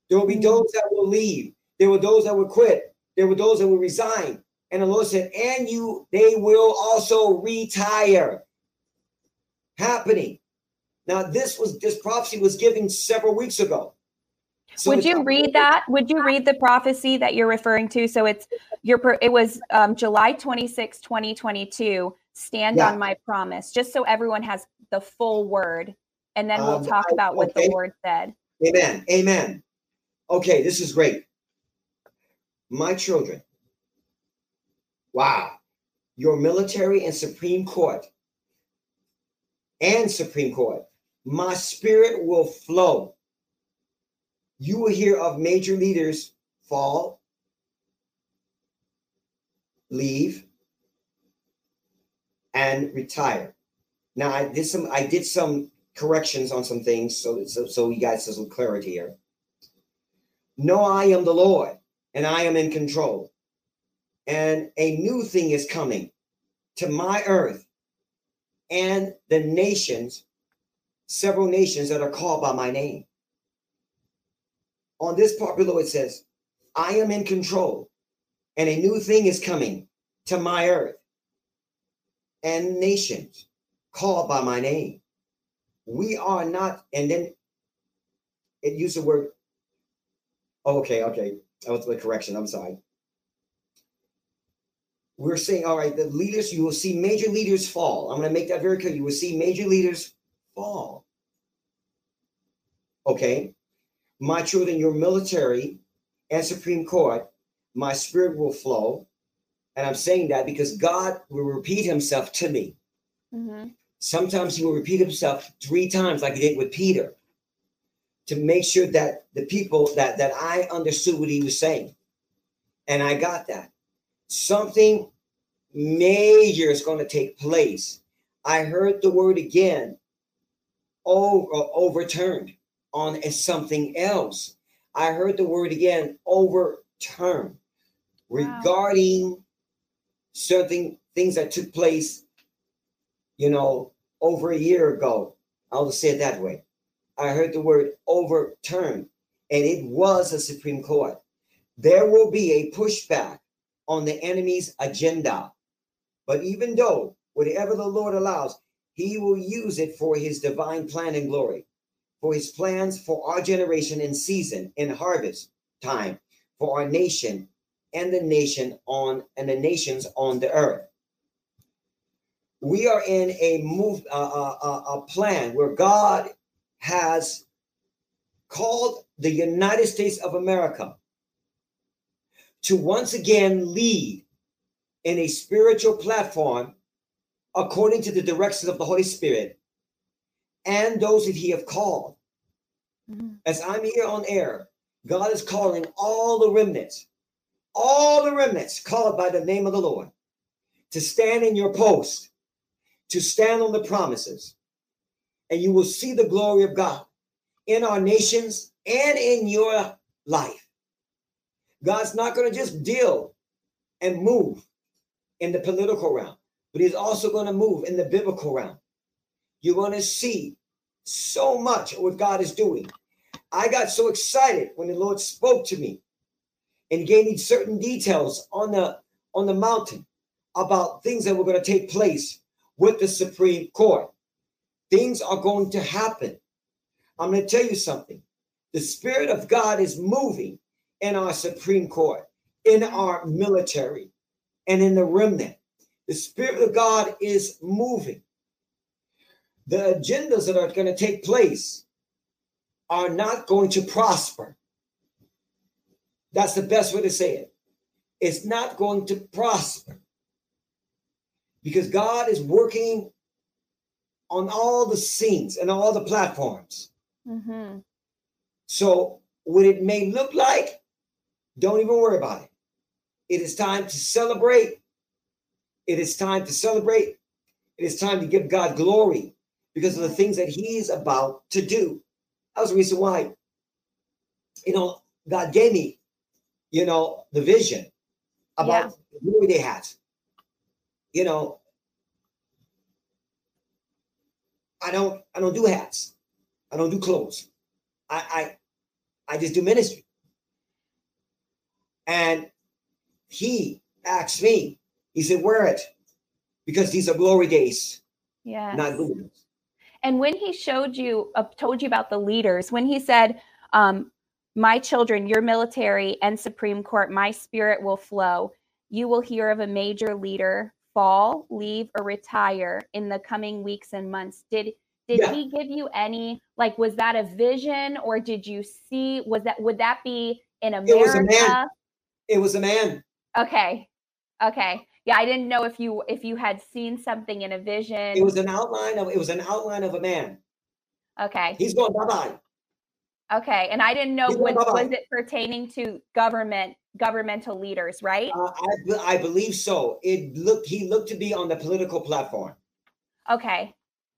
There will be Mm. those that will leave. There were those that will quit. There were those that will resign. And the Lord said, and you, they will also retire. Happening. Now, this was this prophecy was given several weeks ago. So Would you read that? Would you read the prophecy that you're referring to? So it's your it was um, July 26, 2022. Stand Yeah. on my promise, just so everyone has the full word, and then we'll Um, talk about what okay. the Lord said. Amen. Amen. Okay, this is great. My children. Wow. Your military and Supreme Court and Supreme Court. My spirit will flow. You will hear of major leaders fall, leave, and retire. Now I did some I did some corrections on some things so so, so you guys have some clarity here. No, I am the Lord, and I am in control. And a new thing is coming to my earth and the nations, several nations that are called by my name. On this part below, it says, I am in control, and a new thing is coming to my earth and nations called by my name. We are not, and then it used the word Oh, okay, okay. That was the correction. I'm sorry. We're saying, all right, the leaders, you will see major leaders fall. I'm going to make that very clear. You will see major leaders fall. Okay. My children, your military and Supreme Court, my spirit will flow. And I'm saying that because God will repeat himself to me. Mhm. Sometimes he will repeat himself three times, like he did with Peter, to make sure that the people that that I understood what he was saying, and I got that. Something major is going to take place. I heard the word again, over overturned on as something else. I heard the word again, overturn, regarding certain things that took place, you know, over a year ago. I'll say it that way. I heard the word overturned, and it was a Supreme Court. There will be a pushback on the enemy's agenda. But even though, whatever the Lord allows, he will use it for his divine plan and glory, for his plans for our generation in season, in harvest time, for our nation and the nation on and the nations on the earth. We are in a move, uh, uh, uh, a plan where God has called the United States of America to once again lead in a spiritual platform according to the directions of the Holy Spirit and those that He have called. Mm-hmm. As I'm here on air, God is calling all the remnants, all the remnants called by the name of the Lord to stand in your post, to stand on the promises, and you will see the glory of God in our nations and in your life. God's not going to just deal and move in the political realm, but He's also going to move in the biblical realm. You're going to see so much of what God is doing. I got so excited when the Lord spoke to me and gaining certain details on the on the mountain about things that were going to take place with the Supreme Court. Things are going to happen. I'm going to tell you something. The Spirit of God is moving in our Supreme Court, in our military, and in the remnant. The Spirit of God is moving. The agendas that are going to take place are not going to prosper. That's the best way to say it. It's not going to prosper because God is working on all the scenes and all the platforms. Mm-hmm. So, what it may look like don't even worry about it. It is time to celebrate. It is time to celebrate. It is time to give God glory because of the things that He's about to do. That was the reason why, you know, God gave me, you know, the vision about yeah. the glory they had. You know, I don't I don't do hats. I don't do clothes. I I I just do ministry. And he asked me, he said, wear it because these are glory days. Yeah. Not good And when he showed you, uh, told you about the leaders, when he said, um, my children, your military and Supreme Court, my spirit will flow. You will hear of a major leader fall, leave, or retire in the coming weeks and months. Did did yeah. he give you any like was that a vision or did you see was that would that be in America? It was a man. Okay. Okay. Yeah, I didn't know if you if you had seen something in a vision. It was an outline of it was an outline of a man. Okay. He's going bye bye. Okay, and I didn't know was, was it pertaining to government governmental leaders, right? Uh, I I believe so. It looked he looked to be on the political platform. Okay.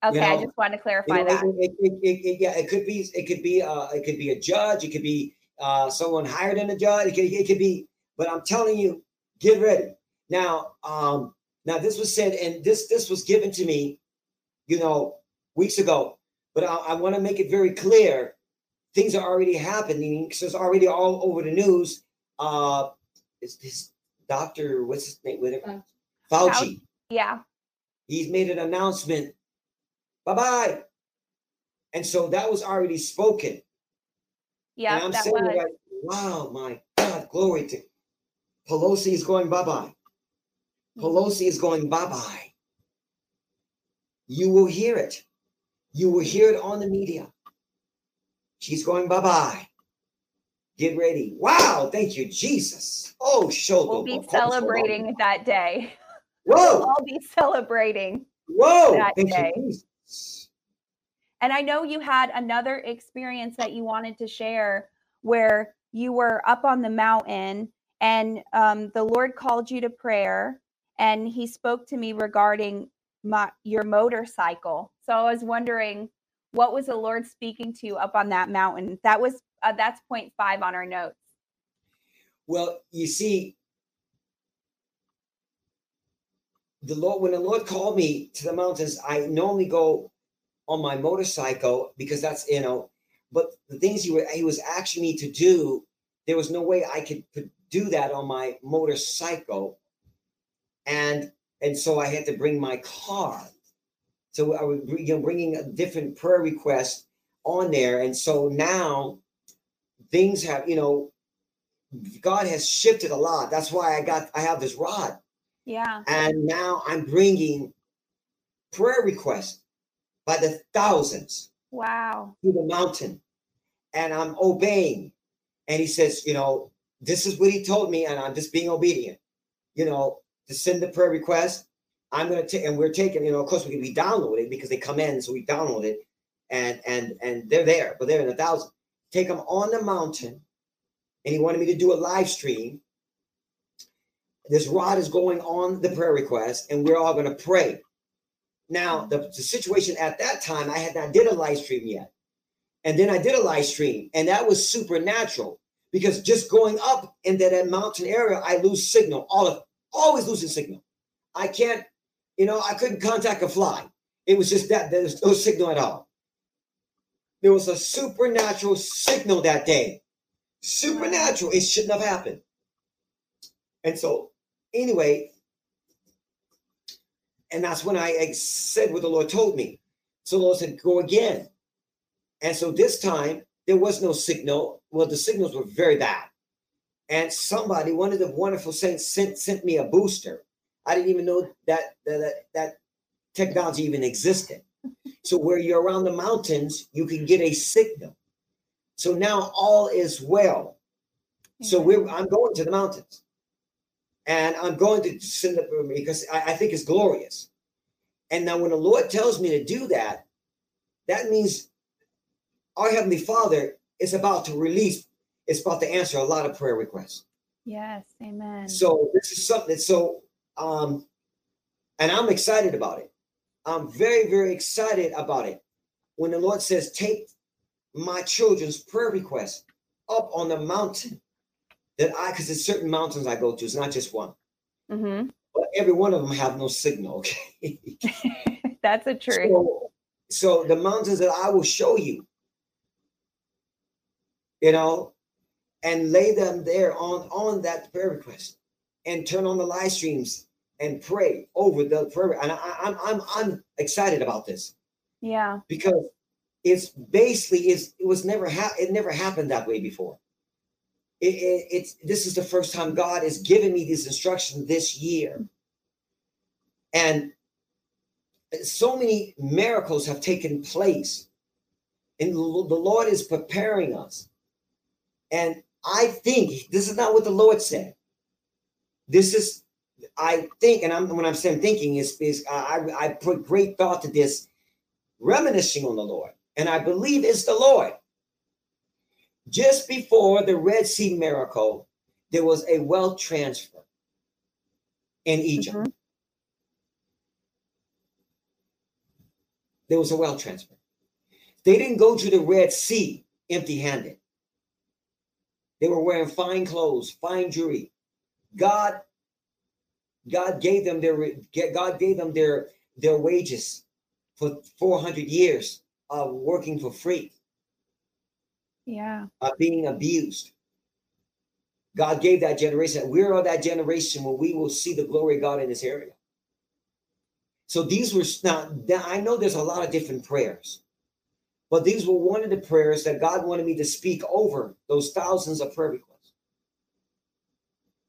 Okay, you know, I just wanted to clarify you know, that. It, it, it, yeah, it could be it could be uh, it could be a judge, it could be uh, someone higher than a judge, it could, it could be but I'm telling you, get ready. Now, um, now this was said, and this this was given to me, you know, weeks ago. But I, I want to make it very clear, things are already happening. So it's already all over the news. Uh, is this doctor? What's his name? With it, Fauci. Fauci. Yeah. He's made an announcement. Bye bye. And so that was already spoken. Yeah, and I'm saying was. like, wow, my God, glory to Pelosi is going bye bye. Pelosi is going bye bye. You will hear it. You will hear it on the media. She's going bye bye. Get ready. Wow. Thank you, Jesus. Oh, show We'll be celebrating that day. Whoa. We'll all be celebrating Whoa. that Thank day. You, and I know you had another experience that you wanted to share where you were up on the mountain and um, the Lord called you to prayer, and He spoke to me regarding my, your motorcycle. So I was wondering, what was the Lord speaking to you up on that mountain? That was uh, that's point five on our notes. Well, you see, the Lord, when the Lord called me to the mountains, I normally go on my motorcycle because that's you know, but the things he were he was asking me to do, there was no way I could do that on my motorcycle, and and so I had to bring my car. So I was you know bringing a different prayer request on there, and so now things have you know God has shifted a lot. That's why I got I have this rod. Yeah. And now I'm bringing prayer requests by the thousands. Wow. To the mountain. And I'm obeying. And he says, you know, this is what he told me, and I'm just being obedient. You know, to send the prayer request. I'm gonna take and we're taking, you know, of course we can be downloaded because they come in, so we download it and and and they're there, but they're in a thousand. Take them on the mountain and he wanted me to do a live stream. This rod is going on the prayer request, and we're all to pray. Now, the, the situation at that time, I had not did a live stream yet. And then I did a live stream, and that was supernatural because just going up into that mountain area, I lose signal. All of always losing signal. I can't, you know, I couldn't contact a fly. It was just that there was no signal at all. There was a supernatural signal that day supernatural. It shouldn't have happened. And so, anyway, and that's when I said what the Lord told me. So the Lord said, go again. And so this time there was no signal. Well, the signals were very bad. And somebody, one of the wonderful saints, sent sent me a booster. I didn't even know that that, that technology even existed. So where you're around the mountains, you can get a signal. So now all is well. So we're I'm going to the mountains. And I'm going to send up because I, I think it's glorious. And now when the Lord tells me to do that, that means our Heavenly Father is about to release, it's about to answer a lot of prayer requests. Yes, amen. So this is something so um and I'm excited about it. I'm very, very excited about it. When the Lord says, take my children's prayer requests up on the mountain that I, because there's certain mountains I go to, it's not just one. Mm-hmm. But every one of them have no signal. Okay. That's a truth. So, so the mountains that I will show you, you know, and lay them there on on that prayer request, and turn on the live streams and pray over the prayer. And I, I'm I'm I'm excited about this. Yeah. Because it's basically it's it was never ha- it never happened that way before. It, it, it's this is the first time God has given me this instruction this year, and so many miracles have taken place, and the Lord is preparing us. And I think this is not what the Lord said. This is, I think, and I'm when I'm saying thinking is is I I put great thought to this, reminiscing on the Lord and I believe it's the Lord. Just before the Red Sea miracle, there was a wealth transfer in Egypt. Mm-hmm. There was a wealth transfer. They didn't go to the Red Sea empty handed. They were wearing fine clothes, fine jewelry. God, God gave them their God gave them their their wages for 400 years of working for free. Yeah. Uh, being abused. God gave that generation. We're of that generation where we will see the glory of God in this area. So these were now, I know there's a lot of different prayers, but these were one of the prayers that God wanted me to speak over those thousands of prayer requests.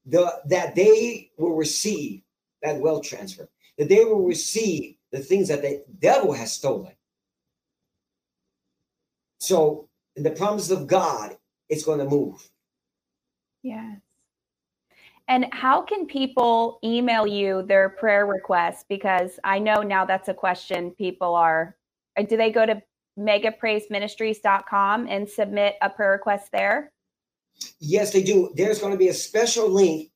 The, that they will receive that wealth transfer, that they will receive the things that the devil has stolen. So in the promise of God, it's going to move. Yes. And how can people email you their prayer requests? Because I know now that's a question people are. Do they go to megapraiseministries.com and submit a prayer request there? Yes, they do. There's going to be a special link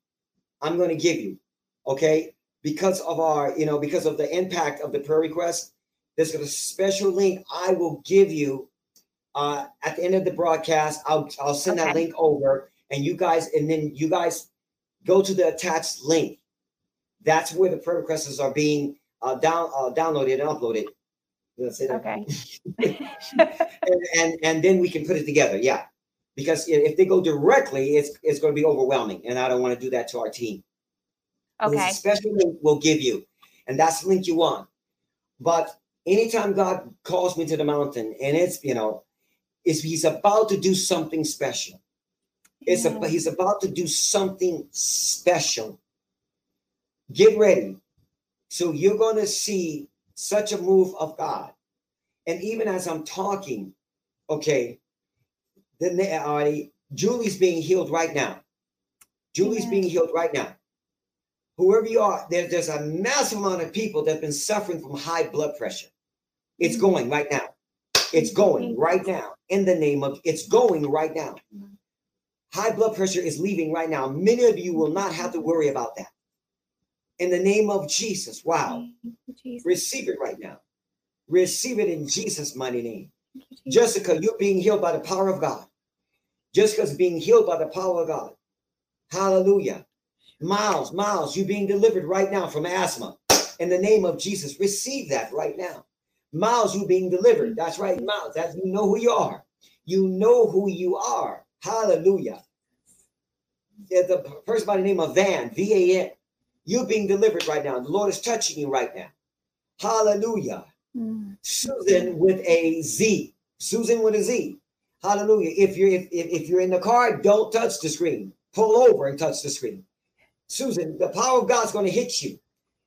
I'm going to give you. Okay. Because of our, you know, because of the impact of the prayer request, there's a special link I will give you uh, at the end of the broadcast, I'll I'll send that link over, and you guys, and then you guys go to the attached link. That's where the prayer requests are being uh, down uh, downloaded and uploaded. Did I say that? Okay. and, and and then we can put it together. Yeah, because if they go directly, it's it's going to be overwhelming, and I don't want to do that to our team. Okay. a special we'll give you, and that's the link you want. But anytime God calls me to the mountain, and it's you know, it's He's about to do something special. It's a, He's about to do something special. Get ready. So you're going to see such a move of God. And even as I'm talking, okay, then they already Julie's being healed right now. Julie's Amen. being healed right now. Whoever you are, there, there's a massive amount of people that have been suffering from high blood pressure. It's Mhm. going right now. It's going right now. In the name of it's going right now. High blood pressure is leaving right now. Many of you will not have to worry about that. In the name of Jesus. Wow. You, Jesus. Receive it right now. Receive it in Jesus' mighty name. You, Jesus. Jessica, you're being healed by the power of God. Jessica's being healed by the power of God. Hallelujah. Miles, Miles, you're being delivered right now from asthma. In the name of Jesus, receive that right now. Miles, you're being delivered. That's right, Miles. That you know who you are. You know who you are. Hallelujah. The person by the name of Van, V-A-N. You're being delivered right now. The Lord is touching you right now. Hallelujah. Mm. Susan with a Z. Susan with a Z. Hallelujah. If you're if, if, if you're in the car, don't touch the screen. Pull over and touch the screen. Susan, the power of God's going to hit you.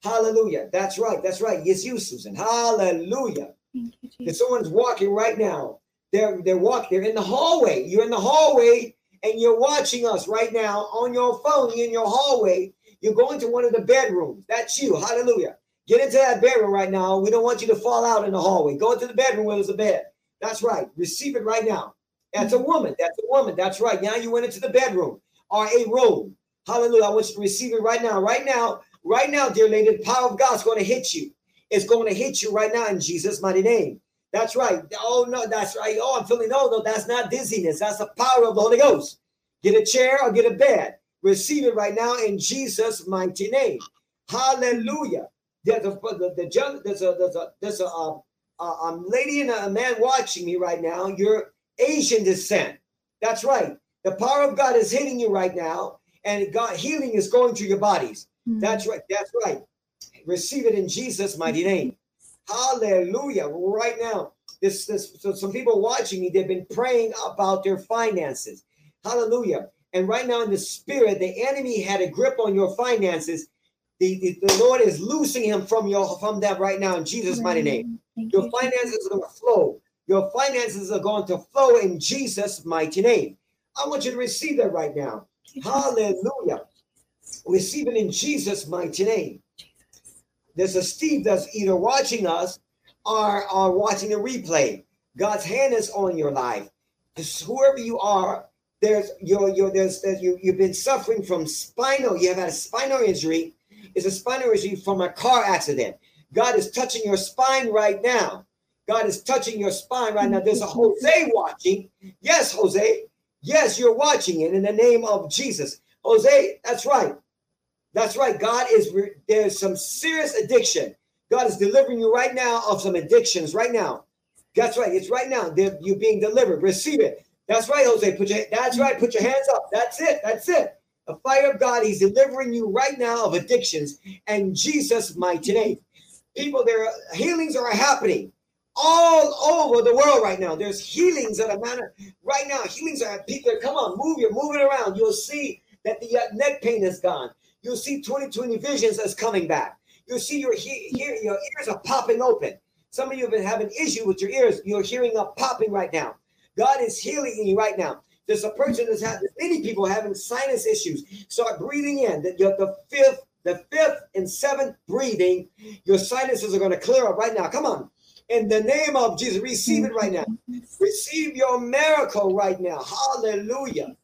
Hallelujah. That's right. That's right. It's you, Susan. Hallelujah. Thank you, If someone's walking right now, they're they're walking, they're in the hallway. You're in the hallway and you're watching us right now on your phone you're in your hallway. You're going to one of the bedrooms. That's you. Hallelujah. Get into that bedroom right now. We don't want you to fall out in the hallway. Go into the bedroom where there's a bed. That's right. Receive it right now. That's a woman. That's a woman. That's right. Now you went into the bedroom or a room. Hallelujah. I want you to receive it right now. Right now, right now, dear lady, the power of God's going to hit you. It's going to hit you right now in Jesus' mighty name. That's right. Oh, no, that's right. Oh, I'm feeling, no, no, that's not dizziness. That's the power of the Holy Ghost. Get a chair or get a bed. Receive it right now in Jesus' mighty name. Hallelujah. There's a, the, the, there's a, there's a, there's a, uh, a, a lady and a man watching me right now. You're Asian descent. That's right. The power of God is hitting you right now, and God healing is going through your bodies. Mm. That's right. That's right. Receive it in Jesus' mighty name. Hallelujah. Right now, this, this so some people watching me, they've been praying about their finances. Hallelujah. And right now in the spirit, the enemy had a grip on your finances. The, the, the Lord is loosing him from your from that right now in Jesus' mighty name. Thank Your you, finances are going to flow. Your finances are going to flow in Jesus' mighty name. I want you to receive that right now. Hallelujah. Receive it in Jesus' mighty name. There's a Steve that's either watching us or, or watching the replay. God's hand is on your life. Just whoever you are, there's your your there's, there's you you've been suffering from spinal. You have had a spinal injury. It's a spinal injury from a car accident. God is touching your spine right now. God is touching your spine right now. There's a Jose watching. Yes, Jose. Yes, you're watching it in the name of Jesus. Jose, that's right. That's right. God is re- there's some serious addiction. God is delivering you right now of some addictions right now. That's right. It's right now. They're, you're being delivered. Receive it. That's right, Jose. Put your that's right. Put your hands up. That's it. That's it. The fire of God, He's delivering you right now of addictions and Jesus' mighty name. People, there are healings are happening all over the world right now. There's healings that are matter right now. Healings are people. Come on, move. You're moving around. You'll see that the uh, neck pain is gone. You'll see 2020 visions that's coming back. You'll see your he- hear, your ears are popping open. Some of you have been having issue with your ears. You're hearing up popping right now. God is healing you right now. There's a person that's having many people having sinus issues. Start breathing in. The, your- the fifth, the fifth and seventh breathing, your sinuses are going to clear up right now. Come on. In the name of Jesus, receive it right now. Receive your miracle right now. Hallelujah.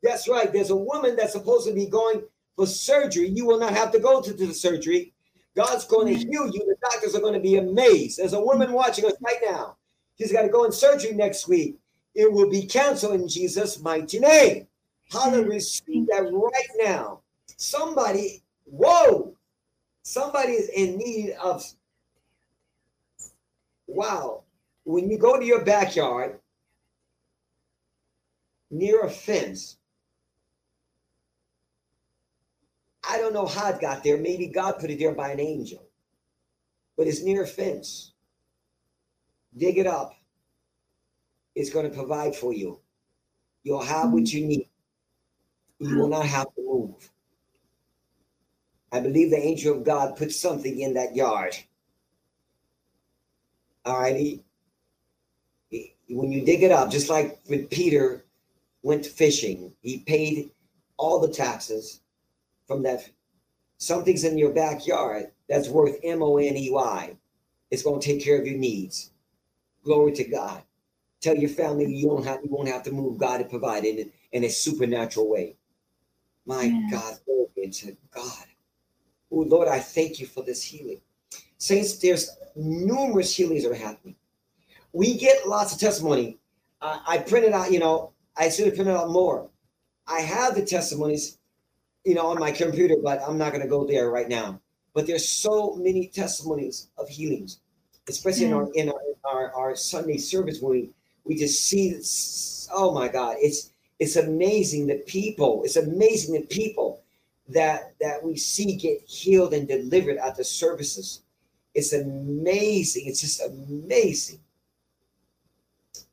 That's right. There's a woman that's supposed to be going for surgery. You will not have to go to the surgery. God's going to heal you. The doctors are going to be amazed. There's a woman watching us right now. She's got to go in surgery next week. It will be canceled in Jesus' mighty name. Hallelujah. Receive that right now. Somebody, whoa, somebody is in need of, wow. When you go to your backyard, near a fence, I don't know how it got there. Maybe God put it there by an angel, but it's near a fence. Dig it up. It's going to provide for you. You'll have what you need. You will not have to move. I believe the angel of God put something in that yard. All righty. When you dig it up, just like when Peter went fishing, he paid all the taxes from that. Something's in your backyard that's worth M O N E Y. It's going to take care of your needs. Glory to God. Tell your family you don't have you won't have to move. God to provide it in, a supernatural way. My yes. God, glory to God. Oh Lord, I thank you for this healing. Saints, there's numerous healings that are happening. We get lots of testimony. Uh, I printed out, you know, I should have printed out more. I have the testimonies, you know, on my computer, but I'm not going to go there right now. But there's so many testimonies of healings, especially in our in our, our, our Sunday service when we we just see this, oh my God, it's it's amazing the people, it's amazing the people that that we see get healed and delivered at the services. It's amazing. It's just amazing.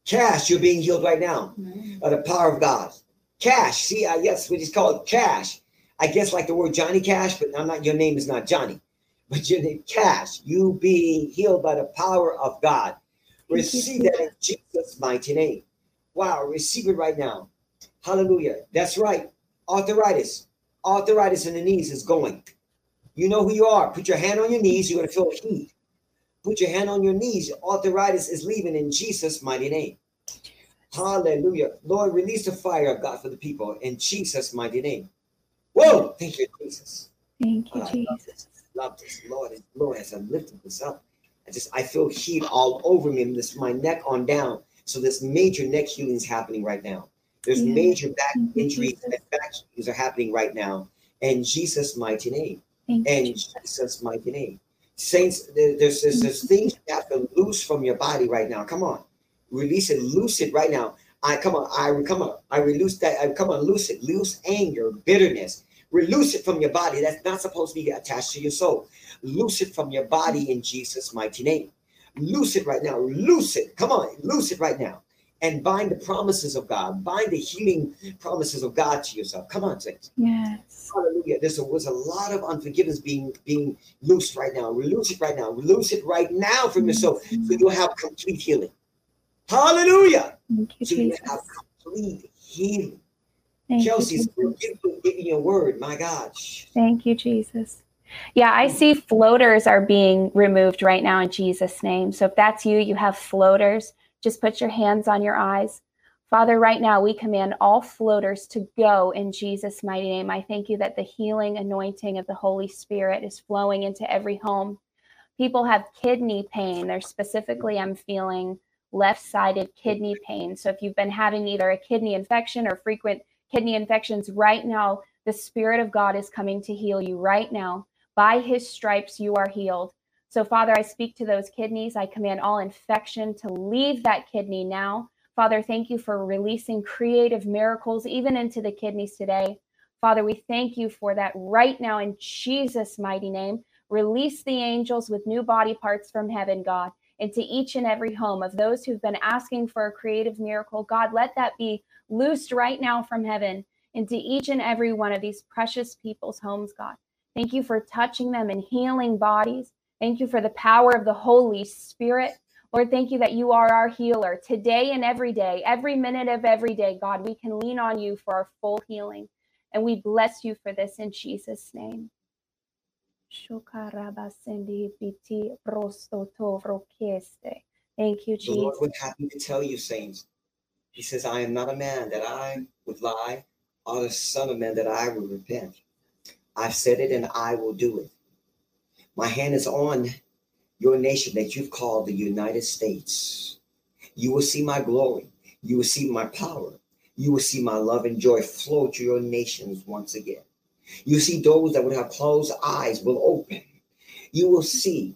Cash, you're being healed right now by the power of God. Cash, see, I guess we just call it cash. I guess like the word Johnny Cash, but I'm not. Your name is not Johnny, but your name Cash. You being healed by the power of God. Receive that in Jesus' mighty name. Wow, receive it right now. Hallelujah. That's right. Arthritis. Arthritis in the knees is going. You know who you are. Put your hand on your knees. You're going to feel heat. Put your hand on your knees. Arthritis is leaving in Jesus' mighty name. Hallelujah. Lord, release the fire of God for the people in Jesus' mighty name. Whoa. Thank you, Jesus. Thank you, Jesus. Love this. Love this. Lord, Lord, as I'm lifting this up, I just I feel heat all over me, this my neck on down. So this major neck healing is happening right now. There's yeah. major back injuries and back healings are happening right now. In Jesus' mighty name. In Jesus' mighty name. Saints, there's, there's, there's things you have to loose from your body right now. Come on. Release it, loose it right now. I come on, I come on, I release that. I come on, loose it, loose anger, bitterness, release it from your body. That's not supposed to be attached to your soul. Loose it from your body in Jesus' mighty name. Loose it right now. Loose it. Come on, loose it right now. And bind the promises of God. Bind the healing promises of God to yourself. Come on, saints. Yes. Hallelujah. There was a lot of unforgiveness being being loosed right now. Release it right now. Release it right now from your soul, so mm-hmm. you'll have complete healing. Hallelujah. Thank you, so Jesus. you have complete healing. Thank Chelsea's you, giving you a word. My God. Thank you, Jesus. Yeah, I see floaters are being removed right now in Jesus' name. So if that's you, you have floaters, just put your hands on your eyes. Father, right now we command all floaters to go in Jesus' mighty name. I thank you that the healing anointing of the Holy Spirit is flowing into every home. People have kidney pain. There's specifically, I'm feeling left sided kidney pain. So if you've been having either a kidney infection or frequent kidney infections, right now, the Spirit of God is coming to heal you right now. By his stripes, you are healed. So, Father, I speak to those kidneys. I command all infection to leave that kidney now. Father, thank you for releasing creative miracles even into the kidneys today. Father, we thank you for that right now in Jesus' mighty name. Release the angels with new body parts from heaven, God, into each and every home of those who've been asking for a creative miracle. God, let that be loosed right now from heaven into each and every one of these precious people's homes, God. Thank you for touching them and healing bodies. Thank you for the power of the Holy Spirit. Lord, thank you that you are our healer today and every day, every minute of every day. God, we can lean on you for our full healing. And we bless you for this in Jesus' name. Thank you, Jesus. The Lord would happy to tell you, saints. He says, I am not a man that I would lie, or the son of man that I would repent. I've said it and I will do it. My hand is on your nation that you've called the United States. You will see my glory. You will see my power. You will see my love and joy flow to your nations once again. You see those that would have closed eyes will open. You will see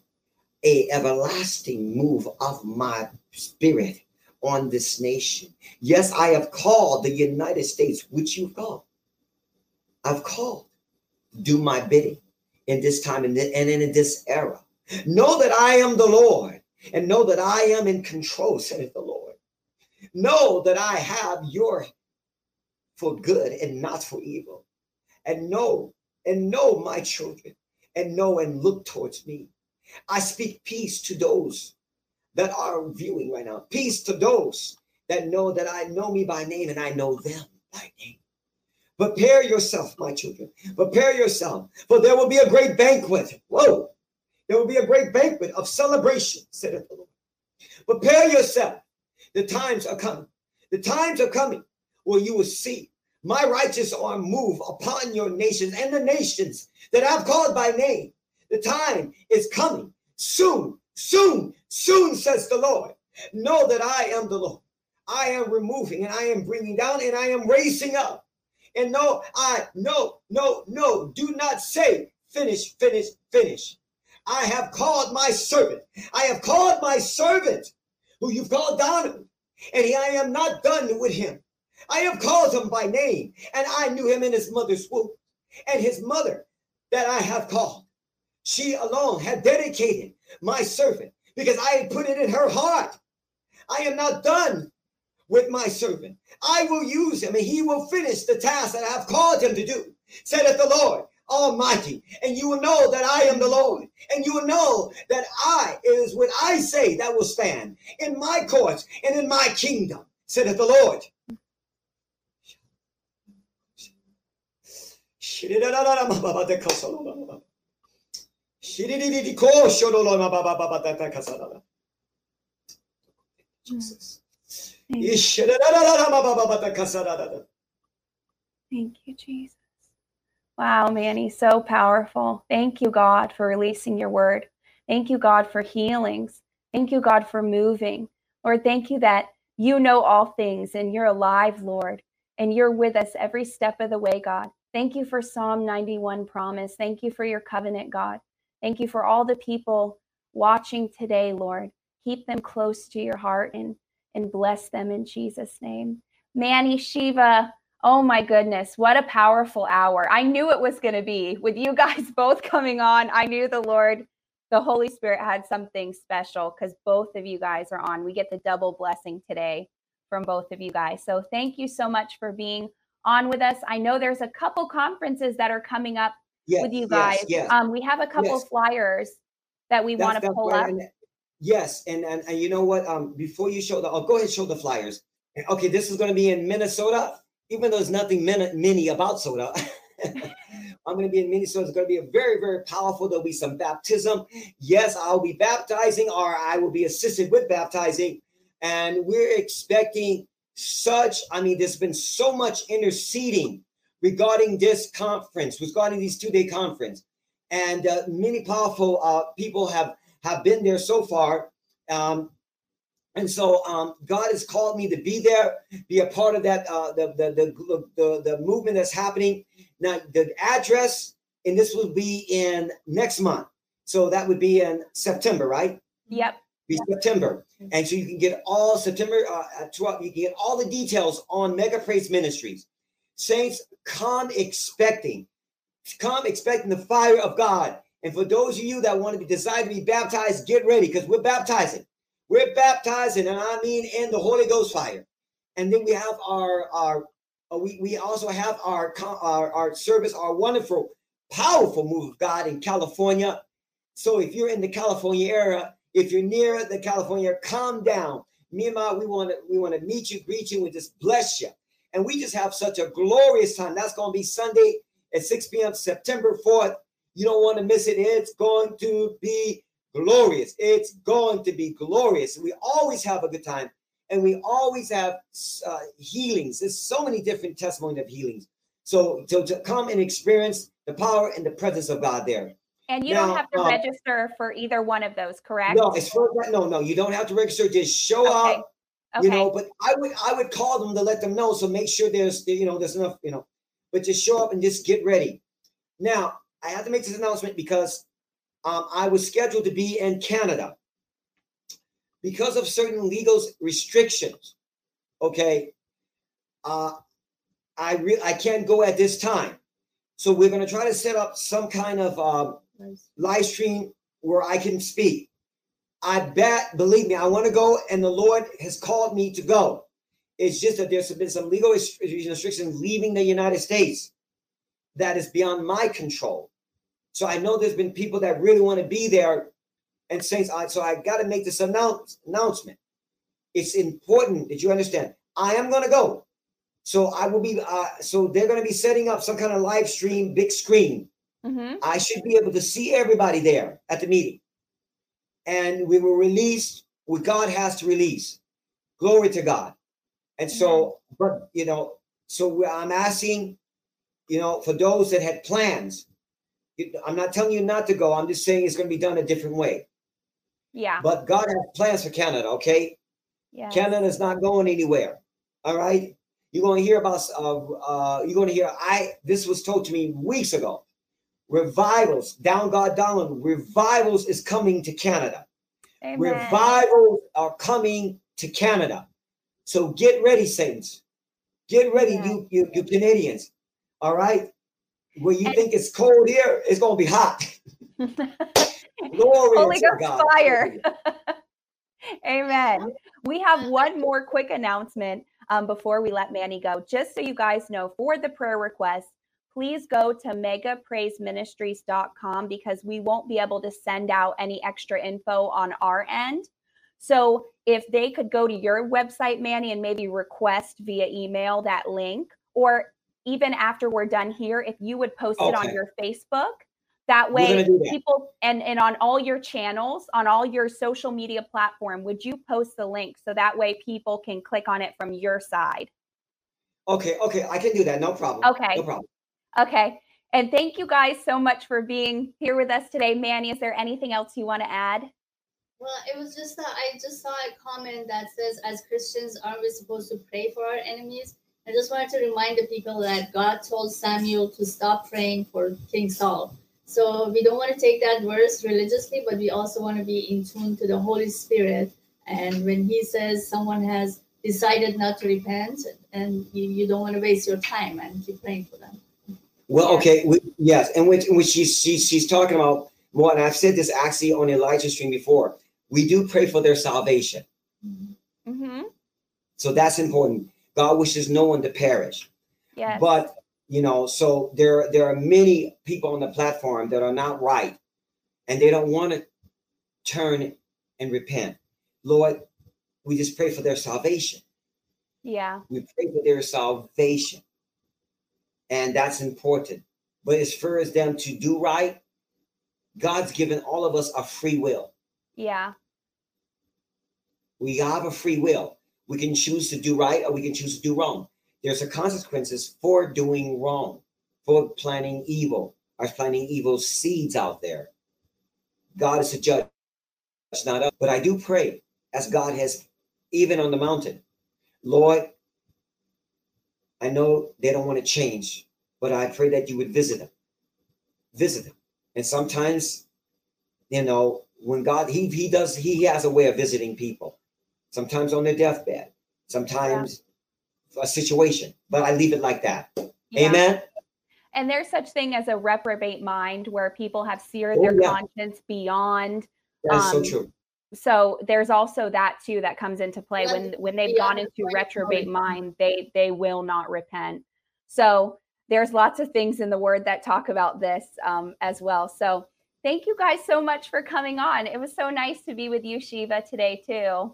a everlasting move of my spirit on this nation. Yes, I have called the United States, which you've called. I've called. Do my bidding in this time and in this era. Know that I am the Lord and know that I am in control, saith the Lord. Know that I have your for good and not for evil. And know, and know my children, and know and look towards me. I speak peace to those that are viewing right now. Peace to those that know that I know me by name and I know them by name. Prepare yourself, my children. Prepare yourself, for there will be a great banquet. Whoa! There will be a great banquet of celebration, said the Lord. Prepare yourself. The times are coming. The times are coming where you will see my righteous arm move upon your nations and the nations that I've called by name. The time is coming soon, soon, soon, says the Lord. Know that I am the Lord. I am removing and I am bringing down and I am raising up. And no, I, no, no, no, do not say, finish, finish, finish. I have called my servant. I have called my servant who you've called Donovan, and I am not done with him. I have called him by name, and I knew him in his mother's womb. And his mother that I have called, she alone had dedicated my servant because I had put it in her heart. I am not done with my servant. I will use him, and he will finish the task that I have called him to do, saith the Lord. Almighty, and you will know that I am the Lord, and you will know that I is what I say that will stand in my courts and in my kingdom, saith the Lord. Jesus. Thank you, Jesus. Wow, Manny, so powerful. Thank you, God, for releasing your word. Thank you, God, for healings. Thank you, God, for moving. Lord, thank you that you know all things and you're alive, Lord, and you're with us every step of the way, God. Thank you for Psalm 91 promise. Thank you for your covenant, God. Thank you for all the people watching today, Lord. Keep them close to your heart and, and bless them in Jesus' name. Manny Shiva, Oh my goodness, what a powerful hour. I knew it was going to be with you guys both coming on. I knew the Lord, the Holy Spirit had something special because both of you guys are on. We get the double blessing today from both of you guys. So thank you so much for being on with us. I know there's a couple conferences that are coming up yes, with you guys. Yes, yes. Um, we have a couple flyers that we want to pull right. up. And, yes, and, and and you know what? Um, before you show the, oh, go ahead, show the flyers. Okay, this is going to be in Minnesota even though there's nothing mini about soda, I'm going to be in Minnesota. It's going to be a very, very powerful. There'll be some baptism. Yes, I'll be baptizing, or I will be assisted with baptizing. And we're expecting such, I mean, there's been so much interceding regarding this conference, regarding these two-day conference. And uh, many powerful uh, people have, have been there so far. Um, and so um, God has called me to be there, be a part of that, uh, the, the, the, the, the movement that's happening. Now, the address, and this will be in next month. So that would be in September, right? Yep. Be yep. September. And so you can get all September uh, 12, you can get all the details on Mega Praise Ministries. Saints, come expecting, come expecting the fire of God. And for those of you that want to be desire to be baptized, get ready because we're baptizing. We're baptizing, and I mean in the Holy Ghost fire. And then we have our our uh, we we also have our, our our service, our wonderful, powerful move of God in California. So if you're in the California area, if you're near the California, calm down. Me and my, we want to we want to meet you, greet you, and just bless you. And we just have such a glorious time. That's going to be Sunday at 6 p.m. September 4th. You don't want to miss it. It's going to be glorious. It's going to be glorious. We always have a good time and we always have uh, healings. There's so many different testimonies of healings. So, so to come and experience the power and the presence of God there. And you now, don't have to um, register for either one of those, correct? No, it's for that. No, no, you don't have to register. Just show okay. up Okay. You know, but I would I would call them to let them know. So make sure there's you know there's enough, you know, but just show up and just get ready. Now, I have to make this announcement because um, I was scheduled to be in Canada because of certain legal restrictions. Okay, uh, I re- I can't go at this time, so we're going to try to set up some kind of uh, live stream where I can speak. I bet, believe me, I want to go, and the Lord has called me to go. It's just that there's been some legal restrictions leaving the United States that is beyond my control. So I know there's been people that really want to be there, and saints. I, so I got to make this announce, announcement. It's important that you understand. I am going to go. So I will be. Uh, so they're going to be setting up some kind of live stream, big screen. Mm-hmm. I should be able to see everybody there at the meeting, and we will release what God has to release. Glory to God. And so, but you know, so I'm asking, you know, for those that had plans, I'm not telling you not to go. I'm just saying it's going to be done a different way. Yeah. But God has plans for Canada, okay? Yeah. Canada's not going anywhere. All right. You're going to hear about. Uh, uh, you're going to hear. I. This was told to me weeks ago. Revivals down God down. Revivals is coming to Canada. Amen. Revivals are coming to Canada. So get ready, saints. Get ready, Yeah. you, you you Canadians. All right. Where you think it's cold here, it's gonna be hot. Glory Holy to God. fire. Amen. We have one more quick announcement um, before we let Manny go. Just so you guys know, for the prayer requests, please go to megapraiseministries.com because we won't be able to send out any extra info on our end. So if they could go to your website, Manny, and maybe request via email that link, or even after we're done here, if you would post it on your Facebook, that way that. people and and on all your channels, on all your social media platform, would you post the link so that way people can click on it from your side? Okay, okay, I can do that. No problem. Okay. No problem. Okay. And thank you guys so much for being here with us today. Manny, is there anything else you want to add? Well, it was just that I just saw a comment that says, as Christians, aren't we supposed to pray for our enemies? I just wanted to remind the people that God told Samuel to stop praying for King Saul. So we don't want to take that verse religiously, but we also want to be in tune to the Holy Spirit. And when he says someone has decided not to repent, and you, you don't want to waste your time and keep praying for them. Well, Yeah. okay, we, yes, and which, which she's, she's she's talking about more, and I've said this actually on Elijah stream before. We do pray for their salvation, Mm-hmm. so that's important. God wishes no one to perish. Yes. But you know, so there there are many people on the platform that are not right, and they don't want to turn and repent. Lord, we just pray for their salvation. yeah. We pray for their salvation, and that's important. But as far as them to do right, God's given all of us a free will. Yeah. We have a free will. We can choose to do right or we can choose to do wrong. There's a consequences for doing wrong, for planting evil, or planting evil seeds out there. God is a judge, not us. But I do pray, as God has, even on the mountain, Lord, I know they don't want to change, but I pray that you would visit them. Visit them. And sometimes, you know, when God, he, he does, he has a way of visiting people sometimes on their deathbed, sometimes a situation. But I leave it like that. Yeah. Amen. And there's such thing as a reprobate mind where people have seared Oh, their yeah. conscience beyond That's so Um, true. so there's also that too that comes into play when when they've yeah, gone into right. reprobate mind they they will not repent so there's lots of things in the word that talk about this um, as well so thank you guys so much for coming on it was so nice to be with you shiva today too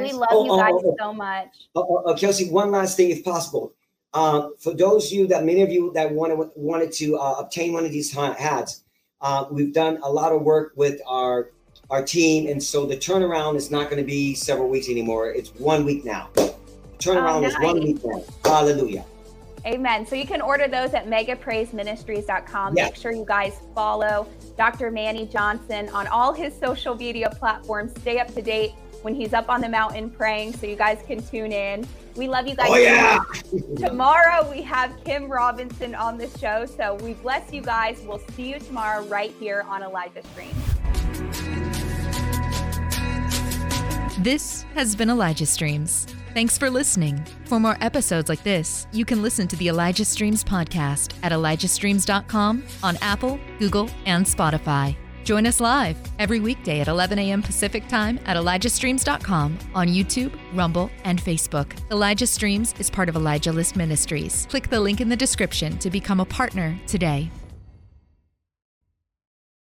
we love Oh, you oh, guys oh, oh. so much Uh, uh, uh, Kelsey, one last thing, if possible. Um, for those of you that many of you that wanted wanted to uh, obtain one of these hats, uh, we've done a lot of work with our our team, and so the turnaround is not going to be several weeks anymore. It's one week now. Turnaround is one week now. Hallelujah. Amen. So you can order those at megapraiseministries.com. Yeah. Make sure you guys follow Dr. Manny Johnson on all his social media platforms. Stay up to date when he's up on the mountain praying. So you guys can tune in. We love you guys. Oh yeah. tomorrow we have Kim Robinson on the show. So we bless you guys. We'll see you tomorrow right here on Elijah Stream. This has been Elijah Streams. Thanks for listening. For more episodes like this, you can listen to the Elijah Streams podcast at elijahstreams.com on Apple, Google, and Spotify. Join us live every weekday at 11 a.m. Pacific Time at ElijahStreams.com on YouTube, Rumble, and Facebook. Elijah Streams is part of Elijah List Ministries. Click the link in the description to become a partner today.